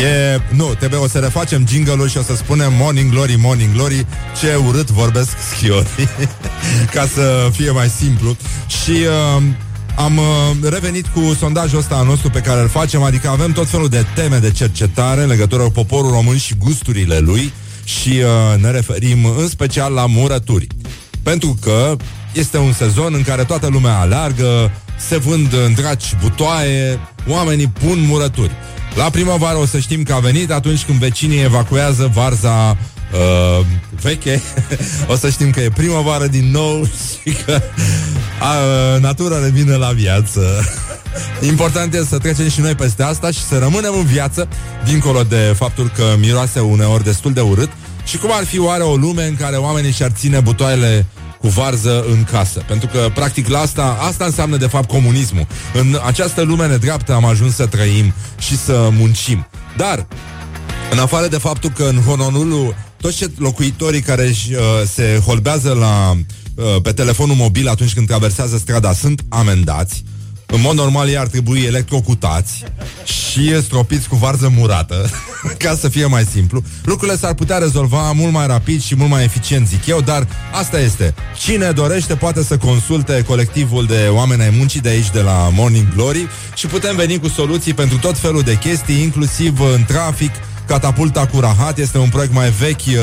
E, nu, trebuie o să refacem jingle-ul și o să spunem Morning Glory, Morning Glory Ce urât vorbesc schiorii Ca să fie mai simplu Și uh, am uh, revenit cu sondajul ăsta al nostru pe care îl facem Adică avem tot felul de teme de cercetare În legătură cu poporul român și gusturile lui Și uh, ne referim în special la murături Pentru că este un sezon în care toată lumea aleargă Se vând îndraci butoaie Oamenii pun murături la primăvară o să știm că a venit atunci când vecinii evacuează varza uh, veche. o să știm că e primăvară din nou și că uh, natura revine la viață. Important este să trecem și noi peste asta și să rămânem în viață, dincolo de faptul că miroase uneori destul de urât. Și cum ar fi oare o lume în care oamenii și-ar ține butoaiele cu varză în casă. Pentru că, practic, la asta, asta înseamnă, de fapt, comunismul. În această lume nedreaptă am ajuns să trăim și să muncim. Dar, în afară de faptul că în Honolulu toți locuitorii care uh, se holbează la, uh, pe telefonul mobil atunci când traversează strada sunt amendați, în mod normal ei ar trebui electrocutați și stropiți cu varză murată, ca să fie mai simplu. Lucrurile s-ar putea rezolva mult mai rapid și mult mai eficient, zic eu, dar asta este. Cine dorește poate să consulte colectivul de oameni ai muncii de aici, de la Morning Glory și putem veni cu soluții pentru tot felul de chestii, inclusiv în trafic, Catapulta cu Rahat este un proiect mai vechi uh,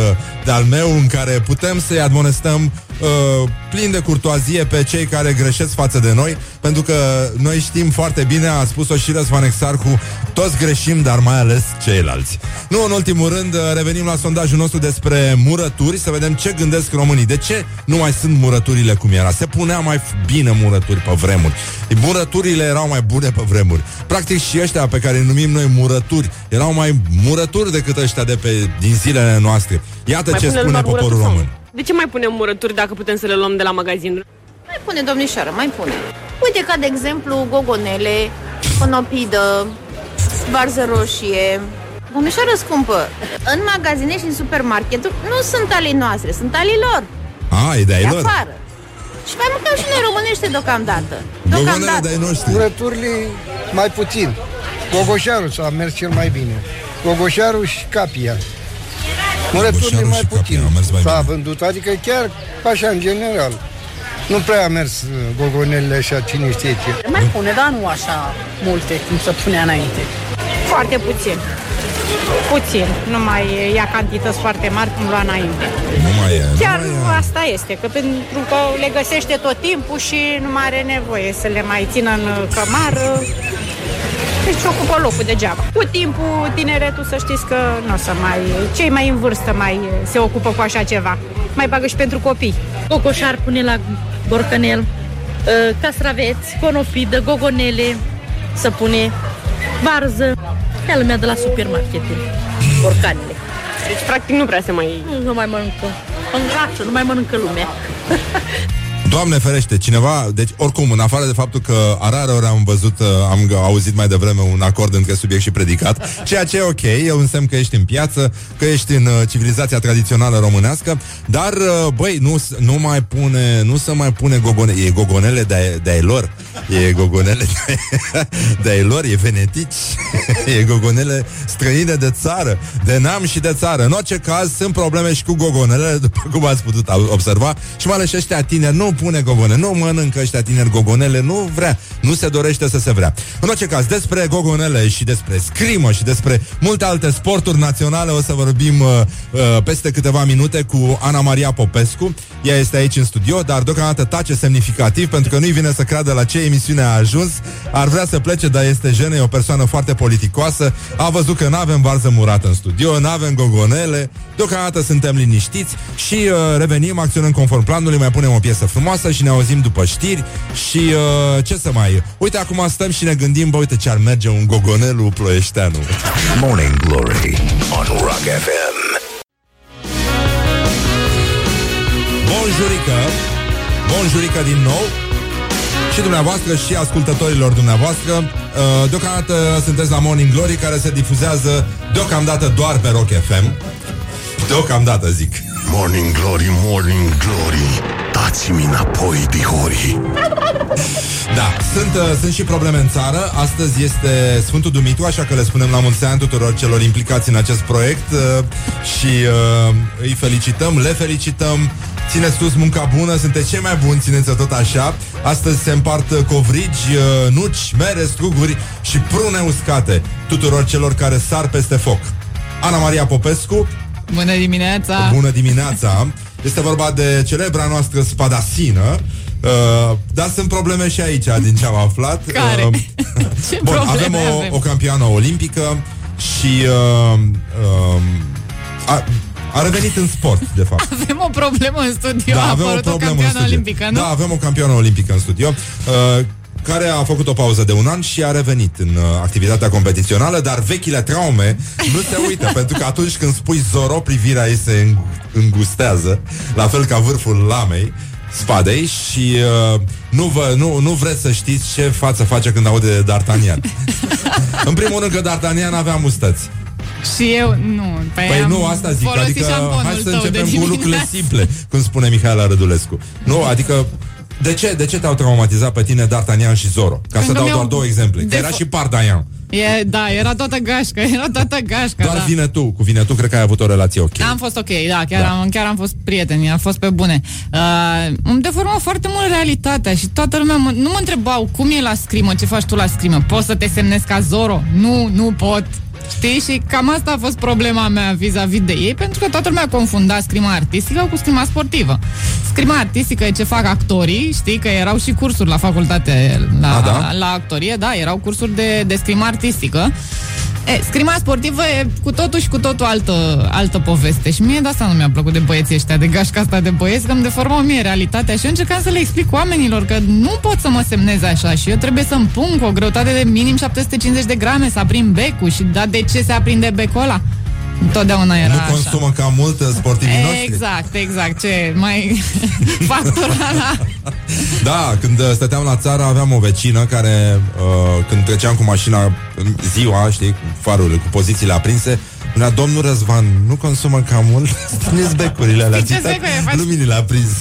de-al meu în care putem să-i admonestăm uh, plin de curtoazie pe cei care greșesc față de noi, pentru că noi știm foarte bine, a spus-o și Răzvan Exarhu, toți greșim, dar mai ales ceilalți. Nu în ultimul rând, uh, revenim la sondajul nostru despre murături, să vedem ce gândesc românii. De ce nu mai sunt murăturile cum era? Se punea mai bine murături pe vremuri. Murăturile erau mai bune pe vremuri. Practic și ăștia pe care îi numim noi murături, erau mai murături decât ăștia de pe, din zilele noastre. Iată Mai ce pune spune lumea poporul murături sau român. nu? De ce mai punem murături dacă putem să le luăm de la magazin? Mai pune, domnișoară, mai pune. Uite ca de exemplu gogonele, conopidă, varză roșie. Domnișoară scumpă, în magazine și în supermarketuri nu sunt ale noastre, sunt ale lor, A, e de ai de lor. afară. Și mai mâncăm și noi românește deocamdată. Gogonele Deocamdată. de ai noștri. Curăturile mai puțin. Gogoșarul s-a mers cel mai bine. Gogoșarul și capia. Murăturile Gogoșarul mai și capia puțin. au mers mai S-a bine. vândut, adică chiar așa în general. Nu prea a mers uh, gogonelele așa, cine știe ce. Mai pune, dar nu așa multe cum se punea înainte. Foarte puțin. Puțin. Nu mai ia cantități foarte mari cum lua înainte. Nu mai e. Chiar nu mai e. asta este, că pentru că le găsește tot timpul și nu mai are nevoie să le mai țină în cămar. Deci ocupă locul degeaba. Cu timpul, tineretul, să știți că nu o să mai... Cei mai în vârstă mai se ocupă cu așa ceva. Mai bagă și pentru copii. Cocoșar pune la borcanel, uh, castraveți, conofidă, gogonele, să pune varză. Ia lumea de la supermarket, borcanele. Deci, practic, nu prea se mai... Nu, nu mai mănâncă. Îngrașă, nu mai mănâncă lumea. Doamne ferește, cineva, deci oricum, în afară de faptul că a rare ori am văzut, uh, am g- auzit mai devreme un acord între subiect și predicat, ceea ce e ok, e un semn că ești în piață, că ești în uh, civilizația tradițională românească, dar, uh, băi, nu, s- nu mai pune, nu se mai pune gogonele, e gogonele de, de ai lor, e gogonele de, de ai lor, e venetici, e gogonele străine de țară, de neam și de țară. În orice caz, sunt probleme și cu gogonele, după cum ați putut au- observa, și mai ales și ăștia tineri nu pune gogone, nu mănâncă ăștia tineri gogonele, nu vrea, nu se dorește să se vrea. În orice caz, despre gogonele și despre scrimă și despre multe alte sporturi naționale o să vorbim uh, uh, peste câteva minute cu Ana Maria Popescu. Ea este aici în studio, dar deocamdată tace semnificativ pentru că nu-i vine să creadă la ce emisiune a ajuns. Ar vrea să plece, dar este jenă, e o persoană foarte politicoasă. A văzut că nu avem varză murată în studio, nu avem gogonele, deocamdată suntem liniștiți și uh, revenim, acționăm conform planului, mai punem o piesă frumoasă și ne auzim după știri și uh, ce să mai... Uite, acum stăm și ne gândim, bă, uite ce ar merge un gogonelu ploieșteanu. Morning Glory on Rock FM. Bonjurică Bonjurică din nou Și dumneavoastră și ascultătorilor dumneavoastră Uh, Deocamdată sunteți la Morning Glory Care se difuzează deocamdată doar pe Rock FM Deocamdată zic Morning Glory, Morning Glory. Dați-mi înapoi, dihori. Da, sunt, uh, sunt și probleme în țară. Astăzi este Sfântul Dumitru Așa că le spunem la mulți ani tuturor celor implicați în acest proiect. Uh, Și uh, îi felicităm, le felicităm. Țineți sus munca bună, sunteți cei mai buni, țineți tot așa. Astăzi se împart uh, covrigi, uh, nuci, mere, struguri și prune uscate Tuturor celor care sar peste foc. Ana Maria Popescu, Bună dimineața! Bună dimineața! Este vorba de celebra noastră spadasină Uh, dar sunt probleme și aici, din ce am aflat. Care? Uh, Ce bun, probleme avem o, avem? o campioană olimpică și uh, uh, a, a revenit în sport, de fapt. Avem o problemă în studio, Da, a avem o apărut o, problemă în campioană studio. olimpică, nu? Da, avem o campioană olimpică în studio. Uh, care a făcut o pauză de un an și a revenit în uh, activitatea competițională, dar vechile traume nu se uită, pentru că atunci când spui Zoro, privirea ei se îng- îngustează, la fel ca vârful lamei, spadei și uh, nu, vă, nu, nu vreți să știți ce față face când aude D'Artagnan. în primul rând că D'Artagnan avea mustăți. Și eu, nu. Păi, Păi am nu, asta zic, folosit adică șamponul hai să tău de începem cu lucrurile dimineață. simple, cum spune Mihaela Rădulescu. Nu, adică de ce, de ce te-au traumatizat pe tine D'Artagnan și Zoro? Ca să Încă dau mi-au doar două exemple. Că defo- era și Pardaian. E, da, era toată gașca, era toată gașca, Doar da. vine tu. Cu vine tu, cred că ai avut o relație ok. Am fost ok, da, chiar, Da. da. Am, chiar am fost prieteni, am fost pe bune. Uh, îmi deforma foarte mult realitatea și toată lumea mă, nu mă întrebau cum e la scrimă, ce faci tu la scrimă. Poți să te semnezi ca Zoro? Nu, nu pot. Știi? Și cam asta a fost problema mea vis-a-vis de ei, pentru că toată lumea confunda scrima artistică cu scrima sportivă. Scrima artistică e ce fac actorii, știi că erau și cursuri la facultate, la, A, da? la actorie, da, erau cursuri de, de scrimă artistică. E, scrima sportivă e cu totul și cu totul altă, altă poveste Și mie de asta nu mi-a plăcut de băieții ăștia De gașca asta de băieți Că îmi deformau mie realitatea Și eu încercam să le explic oamenilor Că nu pot să mă semnez așa Și eu trebuie să împung cu o greutate de minim 750 de grame Să aprind becul Și da, de ce se aprinde becul ăla? Întotdeauna era nu așa consumă cam mult uh, sportivii noștri. Exact, exact Ce mai factura la... Da, când uh, stăteam la țară aveam o vecină care, uh, când treceam cu mașina în ziua, știi, cu farurile, cu pozițiile aprinse, spunea, domnul Răzvan, nu consumă cam mult? Țineți becurile alea, Ce țineți becuri faci? luminile aprinse.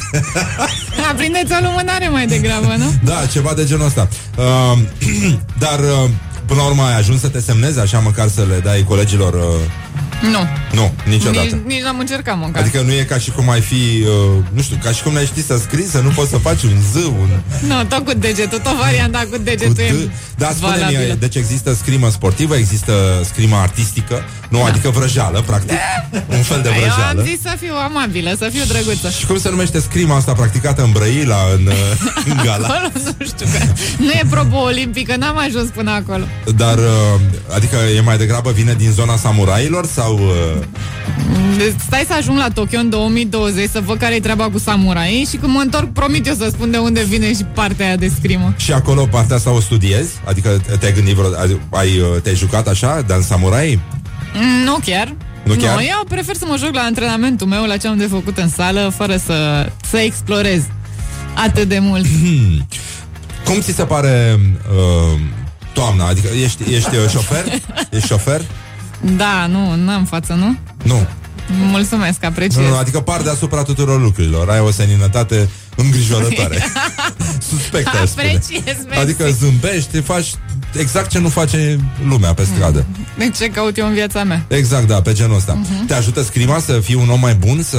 Aprindeți o lumânare mai degrabă, nu? Da, ceva de genul ăsta. Uh, dar, uh, până la urmă, ai ajuns să te semnezi, așa măcar să le dai colegilor... Uh, Nu nu, niciodată. Nici, nici n-am încercat măcar Adică nu e ca și cum ai fi, uh, nu știu, ca și cum n-ai ști să scrii, să nu poți să faci un Z, un Nu, tot cu degetul, tot varianta cu degetul cu e T. Da, spune-mi, valabilă. deci există scrimă sportivă, există scrimă artistică, nu, adică vrăjeală, practic, un fel de Eu am vrăjeală. zis să fiu amabilă, să fiu drăguță Și cum se numește scrima asta practicată în Brăila, în, uh, în Gala? Acolo nu știu că Nu e probă olimpică, n-am ajuns până acolo Dar, uh, adică e mai degrabă vine din zona samurailor sau... uh, Deci Stai să ajung la Tokyo în 2020 Să văd care e treaba cu samurai Și când mă întorc, promit eu să spun de unde vine și partea aia de scrimă Și acolo partea asta o studiezi? Adică te-ai gândit vreo... Ai, uh, te-ai jucat așa, de samurai? Mm, Nu chiar Nu chiar? Nu, eu prefer să mă joc la antrenamentul meu La ce am de făcut în sală Fără să, să explorez atât de mult. Cum ți se pare uh, toamna? Adică ești, ești uh, șofer? Ești șofer? Da, nu, n-am față, nu? Nu. Mulțumesc, apreciez. Nu, nu, adică par deasupra tuturor lucrurilor. Ai o seninătate îngrijorătoare. Suspect, aș spune. Apreciez, mersi. Adică zâmbești, faci exact ce nu face lumea pe stradă. De ce caut eu în viața mea? Exact, da, pe genul ăsta. Mhm. Te ajută scrima să fii un om mai bun, să...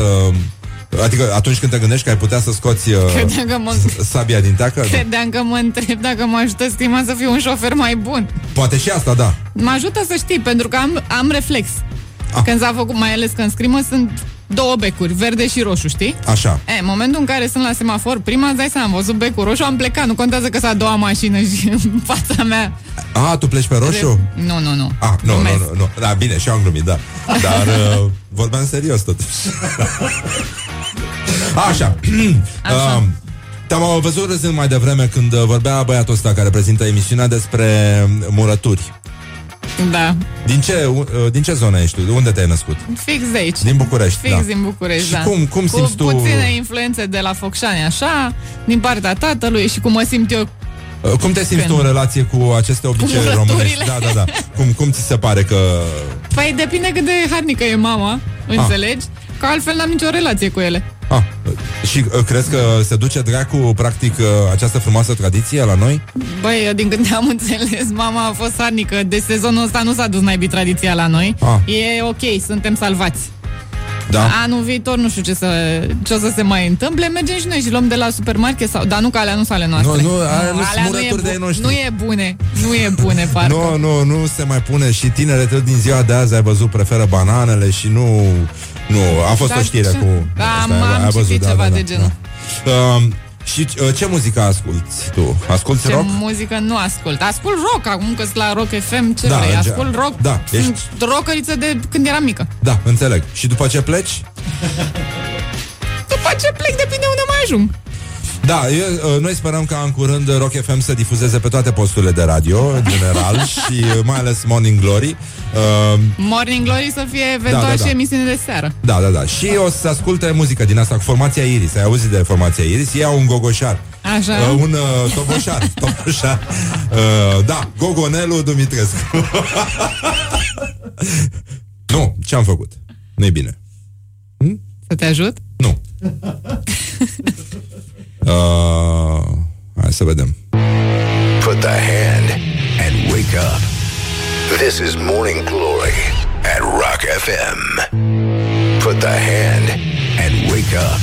Adică atunci când te gândești că ai putea să scoți uh, Credeam că mă, sabia din teacă, da. credeam că mă întreb dacă mă ajută stima să fiu un șofer mai bun. poate și asta, da. Mă ajută să știi, pentru că am, am reflex. Ah. Când s-a făcut, mai ales că în scrimă sunt două becuri, verde și roșu, știi? Așa. E, în momentul în care sunt la semafor, prima îți dai seama, am văzut becul roșu, am plecat, nu contează că s-a a doua mașină și în fața mea. A, tu pleci pe roșu? Nu, nu, nu. Ah, nu, nu, Glumesc. nu, nu. Da, bine, și eu am glumit, da. Dar uh, vorbeam serios totuși. Așa. Așa. Uh, te-am văzut râzând mai devreme când uh, vorbea băiatul ăsta care prezintă emisiunea despre murături. Da, Din ce, uh, din ce zonă ești tu? De unde te-ai născut? fix de aici. Din București, Fix da. din București, Și da. cum- cum cu simți tu- puține influențe de la Focșani, așa, din partea tatălui și cum mă simt eu Uh, Cum te simți Când? tu în relație cu aceste obiceiuri murăturile. românești? Da, da, da. Cum, cum ți se pare că... Păi depinde cât de harnică e mama, înțelegi? Că altfel n-am nicio relație cu ele. Ah, și uh, crezi că se duce dracu, practic, uh, această frumoasă tradiție la noi? Băi, eu din când am înțeles, mama a fost harnică. De sezonul ăsta nu s-a dus naibii tradiția la noi. Ah. E ok, suntem salvați. Da. Anul viitor nu știu ce, să, ce o să se mai întâmple. Mergem și noi și luăm de la supermarket sau... Dar nu că alea nu sunt ale noastre. Nu, nu, alea nu sunt alea murături e bu- de-ai noștri. Nu e bune, nu e bune, parcă. Nu, nu, nu se mai pune și tineretul din ziua de azi, ai văzut, preferă bananele și nu... Nu, a fost Dar o știre ce- cu... Da, asta, am ai citit ceva de genul. Da. Uh, și uh, ce muzică asculti tu? Asculti Ce rock? muzică nu ascult. Ascult rock, acum că sunt la Rock FM, ce Da, vrei? ge- Ascult rock. da, Sunt rockeriță de când eram mică. Da, înțeleg. Și după ce pleci? După ce plec, depinde unde mai ajung. Da, eu, uh, noi sperăm ca în curând Rock FM să difuzeze pe toate posturile de radio, în general, și uh, mai ales Morning Glory. Uh, Morning Glory să fie eventual Da, da, da. și emisiune de seară. Da, da, da. Și o să se asculte muzică din asta cu formația Iris. Ai auzit de formația Iris? Ei au un gogoșar. Așa. Uh, un uh, toboșar. toboșar. Uh, da, Gogonelu Dumitrescu. nu, ce-am făcut? Nu-i bine. Să te ajut? Nu. Uh, hai să vedem. Put the hand and wake up. This is Morning Glory at Rock FM. Put the hand and wake up.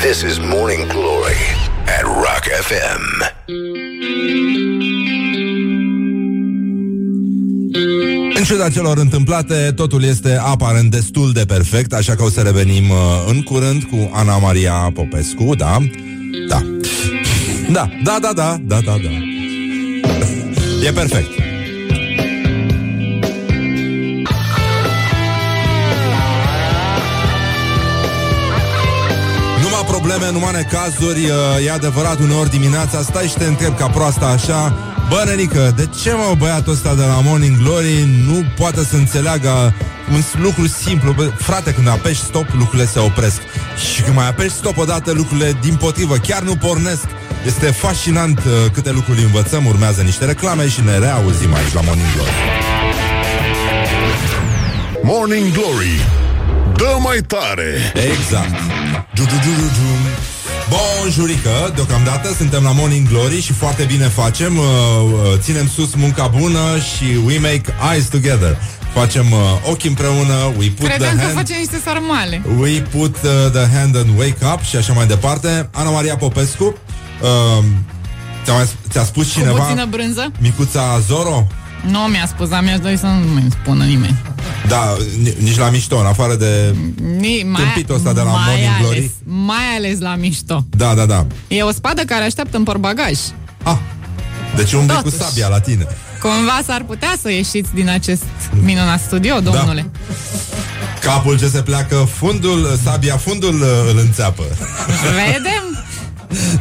This is Morning Glory at Rock FM. În ciuda celor întâmplate, totul este aparent destul de perfect, așa că o să revenim uh, în curând cu Ana Maria Popescu, da? Da. Da, da, da, da, da, da, da. E perfect. Numai probleme, numai necazuri uh, E adevărat, uneori dimineața Stai și te întreb ca proasta așa Bă, nenică, de ce mă băiatul ăsta de la Morning Glory Nu poate să înțeleagă un s- lucru simplu Bă, Frate, când apeși stop, lucrurile se opresc. Și când mai apeși stop odată, lucrurile din potrivă Chiar nu pornesc. Este fascinant uh, câte lucruri învățăm Urmează niște reclame și ne reauzim aici la Morning Glory. Morning Glory Dă mai tare. Exact. Du-du-du-du-du. Bonjurică, deocamdată suntem la Morning Glory și foarte bine facem uh, uh, Ținem sus munca bună și we make eyes together Facem uh, ochi împreună, we put Credeam the că hand face niște sarmale. We put uh, the hand and wake up și așa mai departe Ana Maria Popescu uh, ți-a, mai, ți-a spus Cu cineva puțină brânză? Micuța Zoro? Nu mi-a spus, dar mi-aș dori să nu mai spună nimeni. Da, ni- nici la mișto, în afară de... Ni, mai, Tâmpitul ăsta de la mai Morning ales, Glory. Mai ales la mișto. Da, da, da E o spadă care așteaptă în portbagaj. Deci umbli cu Totuși. sabia la tine Cumva s-ar putea să ieșiți din acest minunat studio, Da. domnule. Capul ce se pleacă, fundul, sabia, fundul uh, îl înțeapă. Vedem?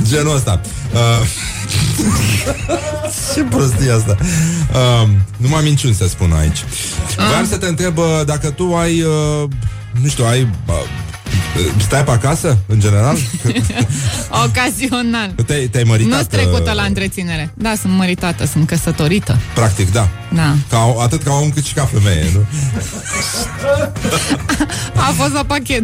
Genul ăsta. Uh, ce prostie asta. Uh, numai minciuni se spun aici. Vreau să te întreb uh, dacă tu ai, uh, nu știu, ai uh, Stai pe acasă, în general? Ocazional. Te-ai, te-ai măritat? Nu trecută uh, la întreținere. Da, sunt măritată, sunt căsătorită. Practic, da. Da. Ca, atât ca om cât și ca femeie, nu? A fost la pachet.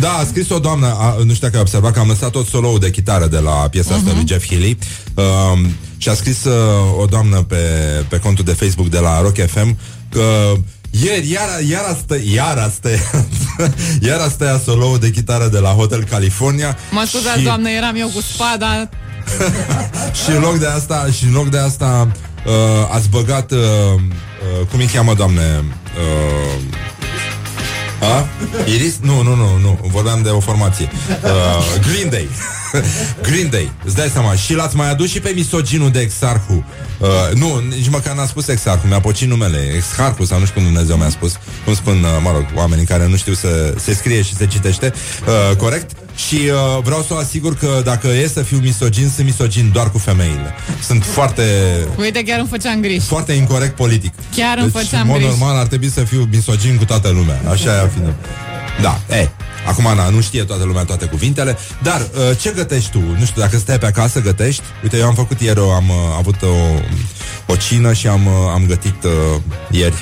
Da, a scris o doamnă, a, nu știu dacă ai observat că am lăsat tot solo de chitară de la piesa asta Mhm. lui Jeff Healy um, și a scris uh, o doamnă pe, pe contul de Facebook de la Rock FM că ieri, iar, iar asta, iar asta, iar asta e solo de chitară de la Hotel California Mă scuzați, și- doamnă, eram eu cu spada. și în loc de asta, și în loc de asta uh, ați băgat, uh, uh, cum îi cheamă, doamne? Uh, a? Iris? Nu, nu, nu, nu. Vorbeam de o formație. Uh, Green Day. Green Day. Îți dai seama. Și l-ați mai adus și pe misoginul de Exarhu. Uh, nu, nici măcar n-a spus Exarhu. Mi-a pocit numele. Exarhu sau nu știu cum Dumnezeu mi-a spus. Cum spun, uh, mă rog, oamenii care nu știu să se scrie și se citește. Uh, corect? Și uh, vreau să o asigur că dacă e să fiu misogin, sunt misogin doar cu femeile. Sunt foarte Uite, chiar îmi făceam griji. foarte incorrect politic. Chiar îmi deci, făceam în mod griji. normal ar trebui să fiu misogin cu toată lumea. Așa e a fi. Da, e. Acum, Ana, nu știe toată lumea toate cuvintele, dar uh, ce gătești tu? Nu știu, dacă stai pe acasă, gătești? Uite, eu am făcut ieri, o- am uh, avut o, o cină și am, uh, am gătit uh, ieri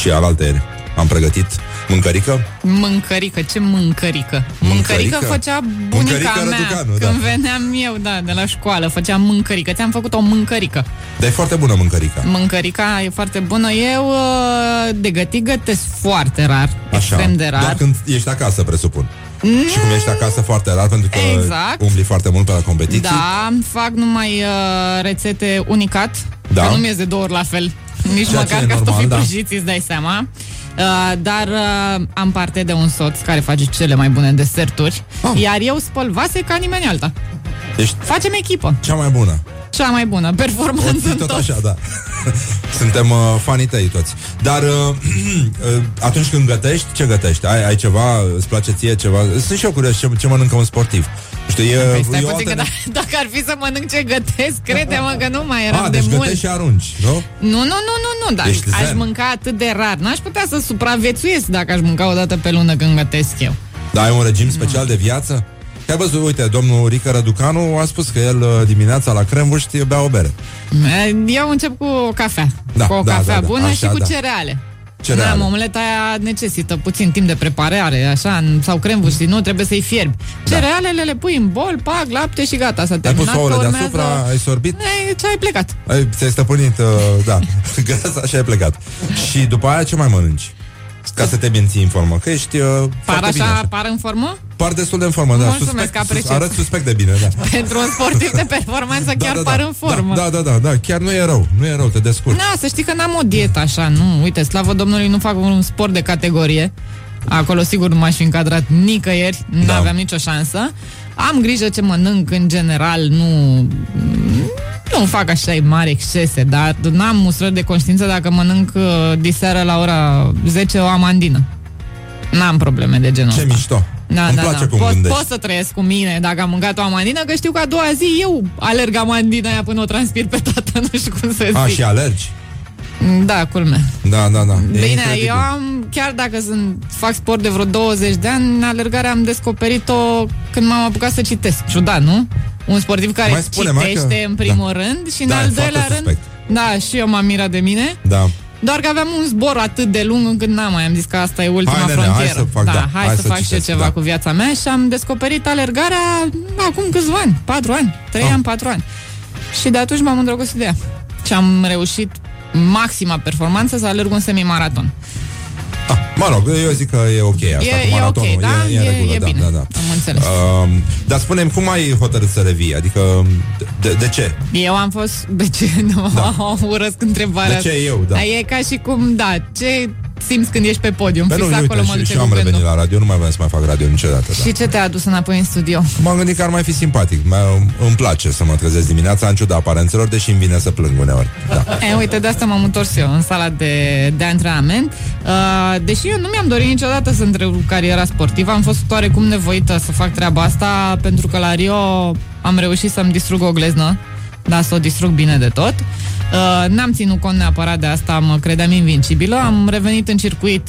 și alaltă ieri. Am pregătit mâncărică. Mâncărică, ce mâncărică? Mâncărică, Mâncărică? făcea bunica Mâncărică mea Răducanu, Când da. veneam eu, da, de la școală Făceam mâncărică, ți-am făcut o mâncărică Dar e foarte bună mâncărica. Mâncărica e foarte bună Eu uh, de gătit gătesc foarte rar Așa. Extrem de Doar rar când ești acasă, presupun. Și cum ești acasă foarte rar, pentru că Exact. umbli foarte mult pe la competiții. Da, fac numai uh, rețete unicat Da. Că nu mi de două ori la fel Nici Ceea ce măcar e normal, cartofii da. prăjiți, îți dai seama Uh, dar uh, am parte de un soț care face cele mai bune deserturi Ah. Iar eu spăl vase ca nimeni alta Ești Facem echipă cea mai bună. Cea mai bună, O performanță ții în tot tot. așa, da. Suntem uh, fanii tăi toți. Dar uh, uh, atunci când gătești, ce gătești? Ai, ai ceva, îți place ție ceva? Sunt și eu curios ce, ce mănâncă un sportiv. Nu Știu, e, Păi stai e o puțin că altă... da, dacă ar fi să mănânc ce gătesc, crede-mă că nu mai eram A, de deci mult. gătești și arunci, nu? Nu, nu, nu, nu, nu, dar Ești aș zen. mânca atât de rar. N-aș putea să supraviețuiesc dacă aș mânca o dată pe lună când gătesc eu. Dar ai un regim special de viață? Că ai văzut, uite, domnul Rică Răducanu a spus că el uh, dimineața la crembuști bea o bere. Eu încep cu o cafea. Da, cu o da, cafea da, da, bună așa, și cu da. cereale. Cereale. Da, omleta aia necesită puțin timp de preparare, așa, în- sau crembuși, nu trebuie să-i fierbi. Cerealele le pui în bol, pac, lapte și gata, s-a Da. Ai pus terminat. ouăle că deasupra, urmează- ai sorbit, Ei, ce ai plecat? ai, ți-ai stăpânit, uh, da, gata, așa ai plecat. Și după aia ce mai mănânci? Ca să te menții în formă, că ești uh, Par foarte bine așa, așa. par în formă? Par destul de în formă, da. Mulțumesc, Suspect, apreciez. arăt suspect de bine, da. Pentru un sportiv de performanță chiar da, par da, în formă. Da, da, da, da, chiar nu e rău, nu e rău, te descurci. Da, să știi că n-am o dietă așa, nu. Uite, slavă Domnului, nu fac un sport de categorie. Acolo sigur nu m-aș fi încadrat nicăieri, nu Da. aveam nicio șansă. Am grijă ce mănânc în general, nu nu fac așa mari excese, dar n-am mustrări de conștiință dacă mănânc uh, diseară la ora 10 o amandină. N-am probleme de genul Ce ăsta. mișto. Da, Îmi da, place da. cum pot, gândești. pot să trăiesc cu mine dacă am mâncat o amandină, că știu că a doua zi eu alerg amandina aia până o transpir pe toată, nu știu cum să zic. A, și alergi? Da, culme. Da, da, da. E Bine, incredibil. eu am, chiar dacă sunt, fac sport de vreo 20 de ani, alergarea am descoperit-o când m-am apucat să citesc. Ciudat, nu? Un sportiv care Mai spune-mă citește că- în primul da. rând și în Da, e al foarte doilea rând... suspect. Da, și eu m-am mirat de mine. Da. Doar că aveam un zbor atât de lung încât n-am mai am zis că asta e ultima Hai, nene, hai frontieră. să fac, da, da, hai, hai să, să fac și eu citesc, ceva da. cu viața mea și am descoperit alergarea acum câțiva ani, patru ani, trei Ah. ani, patru ani. Și de atunci m-am îndrăgostit de ea. Și am reușit maxima performanță să alerg un semimaraton. Ah, mă rog, eu zic că e ok asta E- cu e maratonul. ok, da? E, e, în E- regulă, e da, bine. da, da. Am înțeles. Uh, dar spune cum ai hotărât să revii? Adică, de, de ce? Eu am fost... De ce? Nu, da. urăsc întrebarea De ce asta. eu, da. Dar E ca și cum, da, ce simți când ești pe podium? Păi Fix nu, acolo uite, mă și, duce și eu am guvernul. revenit la radio, nu mai vreau să mai fac radio niciodată. Da. Și ce te-a adus înapoi în studio? M-am gândit că ar mai fi simpatic. Mai, îmi place să mă trezesc dimineața în ciuda aparențelor, deși îmi vine să plâng uneori. Da. E, uite, de asta m-am întors eu în sala de, de antrenament. Uh, deși eu nu mi-am dorit niciodată să întrerup cariera sportivă, am fost oarecum nevoită să fac treaba asta, pentru că la Rio am reușit să-mi distrug o gleznă, dar să o distrug bine de tot. Uh, n-am ținut cont neapărat de asta, mă credeam invincibilă, am revenit în circuit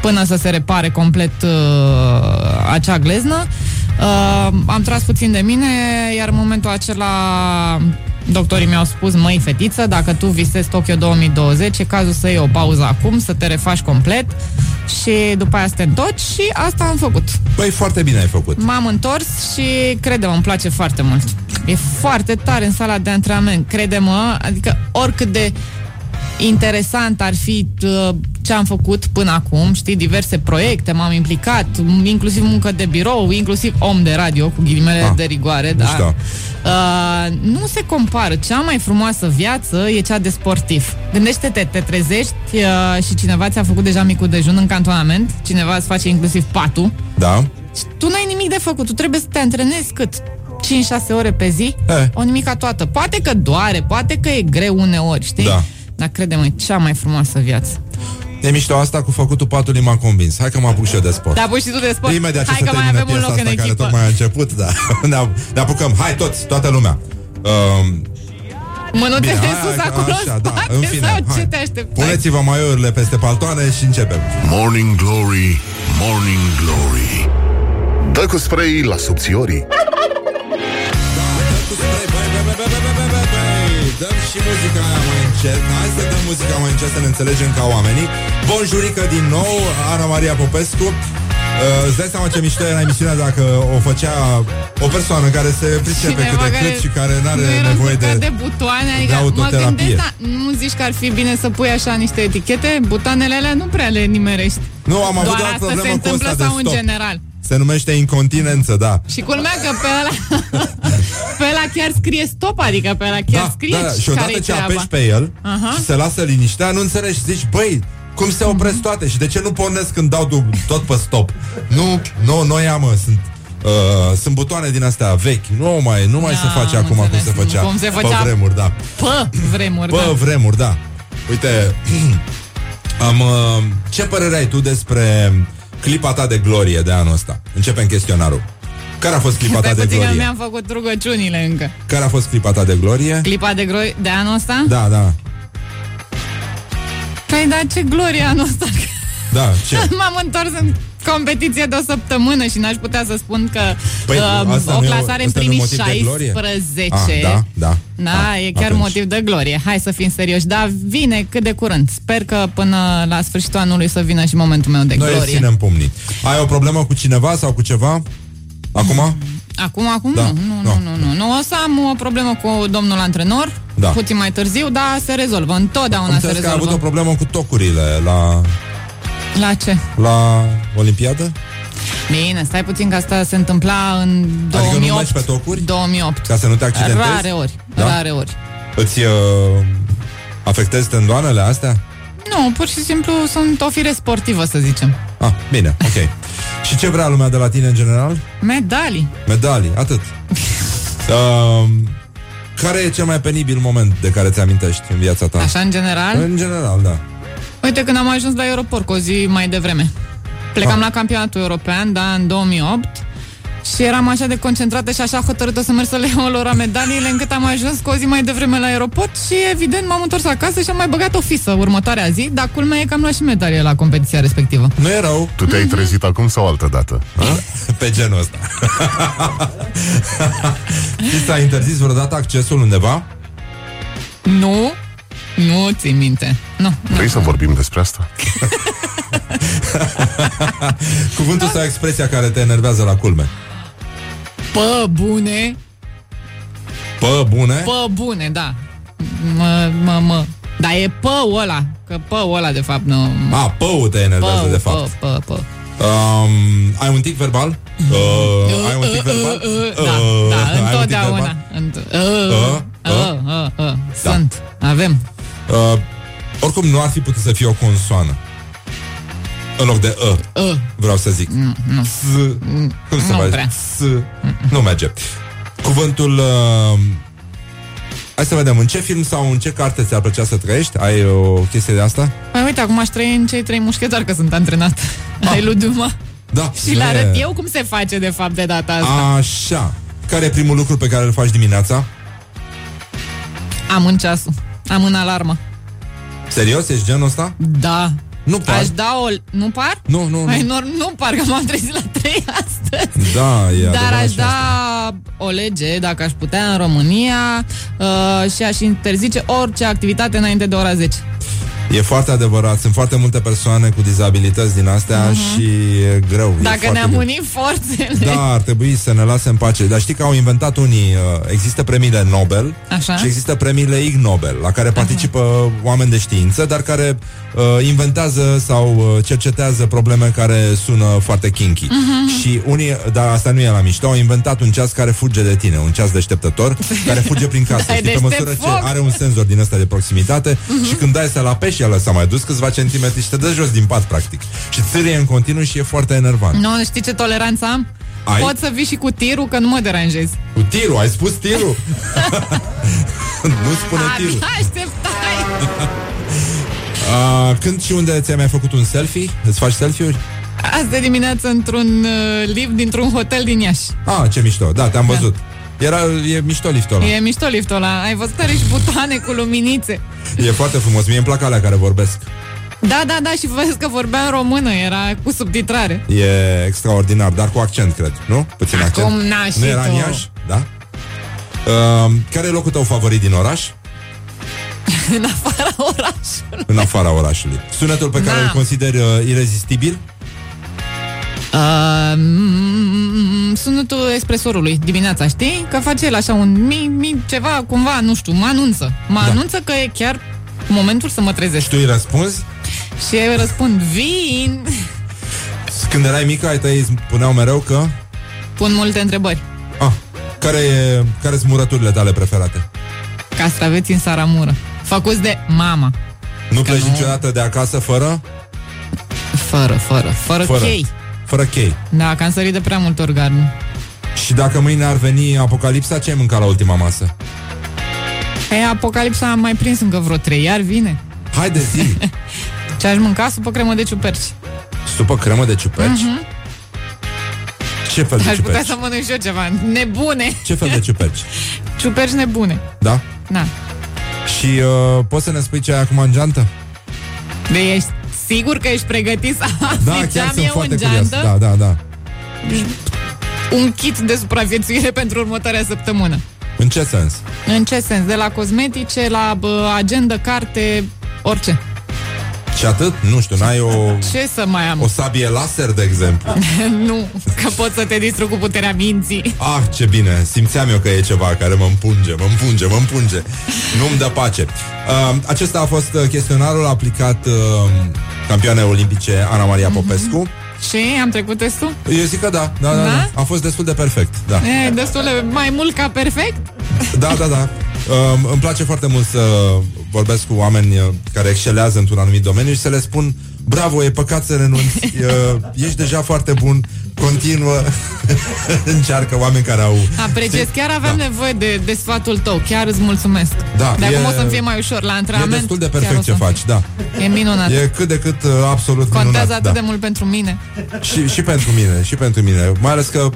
până să se repare complet uh, acea gleznă. Uh, am tras puțin de mine, iar în momentul acela doctorii mi-au spus, măi fetiță, dacă tu visezi Tokyo 2020, e cazul să iei o pauză acum, să te refaci complet și după aia să te întorci și asta am făcut. Băi, foarte bine ai făcut. M-am întors și crede-mă, îmi place foarte mult. E foarte tare în sala de antrenament, crede-mă, adică oricât de interesant ar fi uh, ce am făcut până acum, știi, diverse proiecte, m-am implicat, m- inclusiv muncă de birou, inclusiv om de radio, cu ghilimele Ah, de rigoare, da. mișto. Uh, nu se compară. Cea mai frumoasă viață e cea de sportiv. Gândește-te, te trezești uh, și cineva ți-a făcut deja micul dejun în cantonament, cineva îți face inclusiv patul, Da? și tu n-ai nimic de făcut, tu trebuie să te antrenezi cât? 5-6 ore pe zi? Eh. O nimica toată. Poate că doare, poate că e greu uneori, știi? Da. Dar crede-mă, e cea mai frumoasă viață. E mișto asta cu făcutul patului m-a convins. Hai că mă apuc și eu de sport. Da, pui și tu de sport. Imediat ce Hai se că mai termine avem un piesa loc în asta care echipă. tocmai a început, da. ne, ap- ne apucăm. Hai toți, toată lumea. Um, Mânuțele Bine, de hai, sus hai, acolo așa, în da, spate în fine, sau hai. ce te așteptai? puneți-vă maiourile peste paltoane și începem. Morning Glory, Morning Glory Dă cu spray la subțiorii Dăm și muzica aia mai încet Hai să dăm muzica mai încet să ne înțelegem ca oamenii Bonjurică din nou Ana Maria Popescu Uh, îți dai seama ce mișto era emisiunea dacă o făcea o persoană care se pricepe cât de cât și care nu are nu era nevoie de... încărcat de butoane, adică mă autoterapie. gândesc, da, nu zici că ar fi bine să pui așa niște etichete? Butoanele alea nu prea le nimerești. Nu, am avut Doar doar asta problemă se cu întâmplă ăsta de sau în stop. general? Se numește incontinență, da. Și culmea că pe ăla, pe ăla chiar scrie stop, adică pe ăla chiar Da, scrie da, și odată care-i ce treaba. apeși pe el Aha. și se lasă liniștea, nu înțelegi, zici, băi, cum se opresc toate și de ce nu pornesc când dau du- tot pe stop? Nu, nu, noi am, mă, sunt Uh, sunt butoane din astea vechi Nu mai, nu mai Da, se face am acum cum înțeles. se făcea Cum se făcea Pe vremuri, da Pă, vremuri, Pe da. vremuri, da Uite am, uh, Ce părere ai tu despre Clipa ta de glorie de anul ăsta? Începem chestionarul Care a fost clipa ta Stai de puțin că glorie? mi-am făcut rugăciunile încă. Care a fost clipa ta de glorie? Clipa de, gro- de anul ăsta? Da, da, Păi da, ce glorie anul ăsta. da, ce? M-am întors în competiție de o săptămână și n-aș putea să spun că Păi, uh, asta o nu e- clasare în asta nu e primii motiv de glorie? 16. Ah, da, da. Da, Ah, e chiar atunci. motiv de glorie. Hai să fim serioși. Da, vine cât de curând. Sper că până la sfârșitul anului să vină și momentul meu de Noi îți glorie. ținem pumnii. Ai o problemă cu cineva sau cu ceva? Acum? Acum, acum Da, nu, nu, no. nu, nu, nu, nu. O să am o problemă cu domnul antrenor, Da. puțin mai târziu, dar se rezolvă. Întotdeauna Am se înțeles că ai rezolvă. avut o problemă cu tocurile la, La ce? la Olimpiadă? Bine, stai puțin că asta se întâmpla în 2008. Adică nu mergi pe tocuri? 2008. Ca să nu te accidentezi? Rare ori, Da? rare ori. Îți uh, afectezi tendoanele astea? Nu, pur și simplu sunt o fire sportivă, să zicem. Ah, bine, ok. Și ce vrea lumea de la tine în general? Medalii. Medalii, atât. uh, care e cel mai penibil moment de care ți amintești în viața ta? Așa, în general? În general, da. Uite, când am ajuns la aeroport cu o zi mai devreme. Plecam Ah. la campionatul european, da, în 2008 și eram așa de concentrată și așa hotărâtă să merg să le iau lor medaliile încât am ajuns cu o zi mai devreme la aeroport și evident m-am întors acasă și am mai băgat o fisă următoarea zi, dar culmea e că am luat și medalie la competiția respectivă. Nu e rău. Tu te-ai trezit acum sau altă dată? Pe genul ăsta. Și s-a interzis vreodată accesul undeva? Nu, nu ți minte. Nu, Vrei să vorbim despre asta? Cuvântul sau expresia care te enervează la culme? Pă bune, Pă, bune? pă bune, da. Mă, mă, mă. Dar e păul ăla, că păul ăla de fapt nu... A, păul te enervează Pău, de fapt. pă, pă, pă. Um, ai un tic verbal? Uh, ai un tic verbal? Da, Uh, da, ai un tic întotdeauna. verbal? Înt- uh, Uh, uh, uh, uh. Sunt, avem. Uh, oricum nu ar fi putut să fie o consoană. În loc de uh, Uh. vreau să zic. Nu, nu. S, cum se Nu face? prea. S, nu merge. Cuvântul... Uh, hai să vedem, în ce film sau în ce carte ți-ar plăcea să trăiești? Ai o chestie de asta? Păi uite, acum aș trăi în cei trei mușchetari că sunt antrenat. Ai lui Duma. Da. Și le arăt eu cum se face de fapt de data asta. Așa. Care e primul lucru pe care îl faci dimineața? Am în ceasul. Am în alarmă. Serios? Ești genul ăsta? Da. Nu par. Aș da o... Nu par? Nu, nu, nu. Ai, nu, nu par, că m-am trezit la 3 astăzi. Da, e Dar adevărat aș și da asta. o lege, dacă aș putea, în România uh, și aș interzice orice activitate înainte de ora 10. E foarte adevărat. Sunt foarte multe persoane cu dizabilități din astea și e greu. e Mhm. Dacă foarte ne-am greu. unit forțele. Da, ar trebui să ne lase în pace. Dar știi că au inventat unii, uh, există premiile Nobel Așa. și există premiile Ig Nobel, la care participă oameni de știință, dar care uh, inventează sau uh, cercetează probleme care sună foarte kinky. Mhm. Și unii, dar asta nu e la mișto, au inventat un ceas care fuge de tine, un ceas deșteptător, care fuge prin casă. Dai Știi, pe deștept măsură ce foc. are un senzor din ăsta de proximitate Mhm. și când dai să la pești, el s-a mai dus câțiva centimetri și te dă jos din pat, practic. Și țârie în continuu și e foarte enervant. Nu, știi ce toleranță am? Ai? Pot să vii și cu tirul, că nu mă deranjezi. Cu tirul, ai spus tirul? nu spune tirul. Abia așteptai! Uh, când și unde ți-ai mai făcut un selfie? Îți faci selfie-uri? Azi dimineață într-un uh, lift dintr-un hotel din Iași. Ah, ce mișto, da, te-am văzut. Era, e mișto liftul ăla. E mișto liftul ăla. Ai văzut are și butoane cu luminițe. E foarte frumos, mie îmi plac alea care vorbesc. Da, da, da, și vezi că vorbea în română, era cu subtitrare. E extraordinar, dar cu accent, cred, nu? Puțin accent. Acum, na, și nu era tu. în Iași? Da? Uh, care e locul tău favorit din oraș? în afara orașului. În afara orașului. Sunetul pe care Da. îl consideri uh, irezistibil? Uh, mm, sunetul espresorului dimineața, știi? Că face el așa un mi, mi, ceva, cumva, nu știu, mă anunță. Mă Da. anunță că e chiar momentul să mă trezesc. Tu îi răspunzi? Și eu îi răspund, vin! Când erai mică, ai tăi îți puneau mereu că... Pun multe întrebări. Ah, care e, care sunt murăturile tale preferate? Castraveți în saramură. Făcuți de mama. Nu pleci nu. niciodată de acasă fără? Fără, fără, fără, Fără. chei. Fără chei. Da, că am sărit de prea mult orgasm. Și dacă mâine ar veni apocalipsa, ce ai mâncat la ultima masă? E, apocalipsa am mai prins încă vreo trei, iar vine. Haide zi! Ce aș mânca? Supă cremă de ciuperci. Supă cremă de ciuperci? Mhm. Ce fel de Aș putea ciuperci? să mănânc și eu ceva. Nebune! Ce fel de ciuperci? Ciuperci nebune. Da? Da. Și uh, poți să ne spui ce ai acum în geantă? De ești sigur că ești pregătit să afli Da, ce chiar am sunt eu foarte în curios. geantă? Da, da, da. Un kit de supraviețuire pentru următoarea săptămână. În ce sens? În ce sens? De la cosmetice, la bă, agenda, carte, orice. Și atât? Nu știu, n-ai o, Ce să mai am? o sabie laser, de exemplu? nu, că pot să te distrug cu puterea minții. Ah, ce bine, simțeam eu că e ceva care mă împunge, mă împunge, mă împunge. Nu-mi dă pace. Uh, acesta a fost uh, chestionarul aplicat uh, campioane olimpice Ana Maria Popescu. Și am trecut testul? Eu zic că da, da, da, Da? da. A fost destul de perfect, da. E, destul de mai mult ca perfect? Da, da, da. Uh, îmi place foarte mult să vorbesc cu oameni uh, care excelează într-un anumit domeniu și să le spun bravo, e păcat să renunți, uh, ești deja foarte bun, continuă, încearcă oameni care au... Apreciez, chiar aveam Da. nevoie de, de sfatul tău, chiar îți mulțumesc. Da, de acum e- o să-mi fie mai ușor la E antrenament. destul de chiar perfect o ce să- faci, da. E minunat. E cât de cât uh, absolut Contează minunat. atât da. de mult pentru mine. Și, și pentru mine, și pentru mine. Mai ales că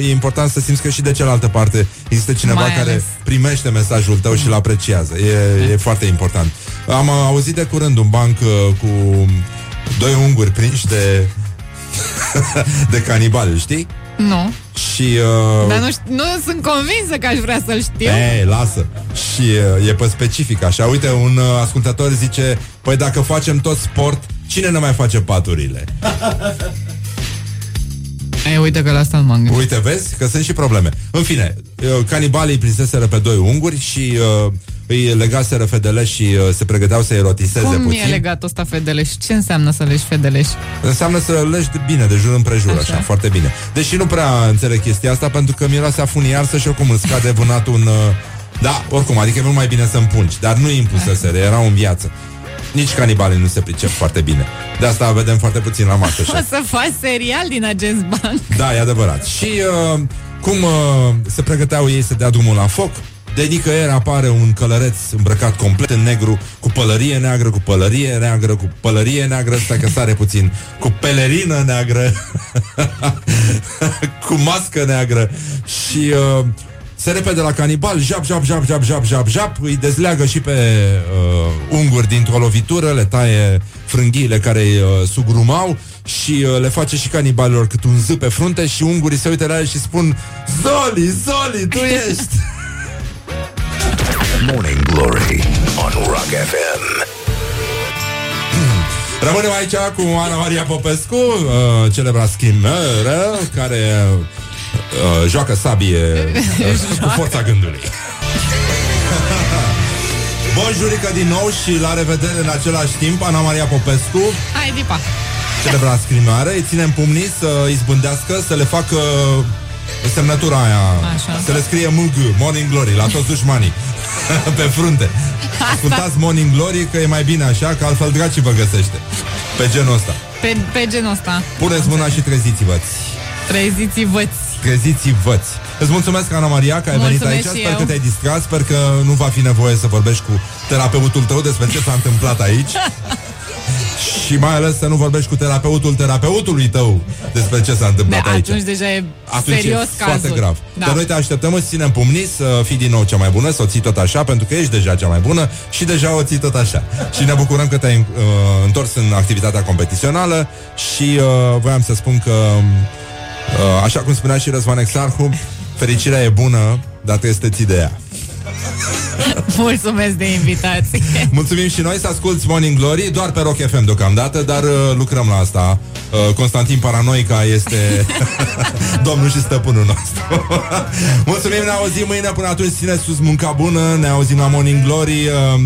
e, e important să simți că și de cealaltă parte există cineva Mai care ales. primește mesajul tău și îl apreciază. E, e foarte important. Am uh, auzit de curând un banc uh, cu doi unguri prinși de de canibali, știi? Nu. Și uh, Dar nu, ș- nu sunt convinsă că aș vrea să-l știu. Ei, lasă. Și uh, e pe specific așa. Uite, un uh, ascultător zice, păi dacă facem tot sport, cine ne mai face paturile? Ei, uite că la asta nu m-am gândit. Uite, vezi că sunt și probleme. În fine, uh, canibalii prinseseră pe doi unguri și uh, îi legaseră fedele și uh, se pregăteau să erotiseze Cum puțin. e legat ăsta fedeleș? Ce înseamnă să leși fedeleș? Înseamnă să leși de- bine, de jur împrejur, așa. Așa. așa, foarte bine. Deși nu prea înțeleg chestia asta, pentru că miroase a funiarsă și oricum îți scade vânatul în... uh, Da, oricum, adică e mult mai bine să împungi, dar nu impuseseră, erau în viață. Nici canibalii nu se pricep foarte bine. De asta vedem foarte puțin la masă. O să faci serial din acest banc. Da, e adevărat. Și uh, cum uh, se pregăteau ei să dea drumul la foc, de nicăieri apare un călăreț îmbrăcat complet în negru, cu pălărie neagră, cu pălărie neagră, cu pălărie neagră, stai că sare puțin, cu pelerină neagră, cu mască neagră și uh, se repede la canibal, jap, jap, jap, jap, jap, jap, jap, îi dezleagă și pe uh, unguri dintr-o lovitură, le taie frânghiile care îi uh, sugrumau și uh, le face și canibalilor cât un z pe frunte și ungurii se uită la el și spun Zoli, Zoli, tu ești! Morning Glory on Rock FM. Rămânem aici cu Ana Maria Popescu, uh, celebra skimmeră, care uh, joacă sabie uh, cu forța gândului. Bonjurică din nou și la revedere în același timp, Ana Maria Popescu, Hai, Dipa! celebra scrinoare, îi ținem pumnii să îi zbândească, să le facă semnătura aia, Așa. să le scrie MG, Morning Glory, la toți dușmanii, pe frunte. Ascultați Morning Glory că e mai bine așa, că altfel dracii vă găsește. Pe genul ăsta. Pe, pe genul ăsta. Puneți mâna și treziți-vă. Treziți-vă-ți. Treziți-vă. Îți mulțumesc, Ana Maria, că ai venit Mulțumesc aici. și Sper eu. că te-ai distrat. Sper că nu va fi nevoie să vorbești cu terapeutul tău despre ce s-a întâmplat aici. și mai ales să nu vorbești cu terapeutul terapeutului tău despre ce s-a De, întâmplat aici. atunci deja e Atunci serios e foarte cazul. grav. Da. Dar noi te așteptăm, îți ținem pumnii să fii din nou cea mai bună, să o ții tot așa, pentru că ești deja cea mai bună și deja o ții tot așa. Și ne bucurăm că te-ai uh, întors în activitatea competițională și uh, voiam să spun că, uh, așa cum spunea și Răzvan Exarhu, fericirea e bună, dar trebuie să te ții de ea. Mulțumesc de invitație. Mulțumim și noi să asculti Morning Glory Doar pe Rock FM deocamdată Dar uh, lucrăm la asta. Uh, Constantin Paranoica este Domnul și stăpânul nostru. Mulțumim, ne auzim mâine Până atunci țineți sus munca bună Ne auzim la Morning Glory uh,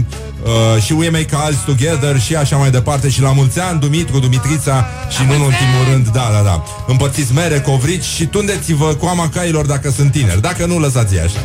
uh, Și We Make Alls Together Și așa mai departe. Și la mulți ani Dumitru, Dumitrița Și nu în ultimul rând Da, da, da. Împărțiți mere, covrici Și tundeți-vă coama cailor dacă sunt tineri. Dacă nu, lăsați așa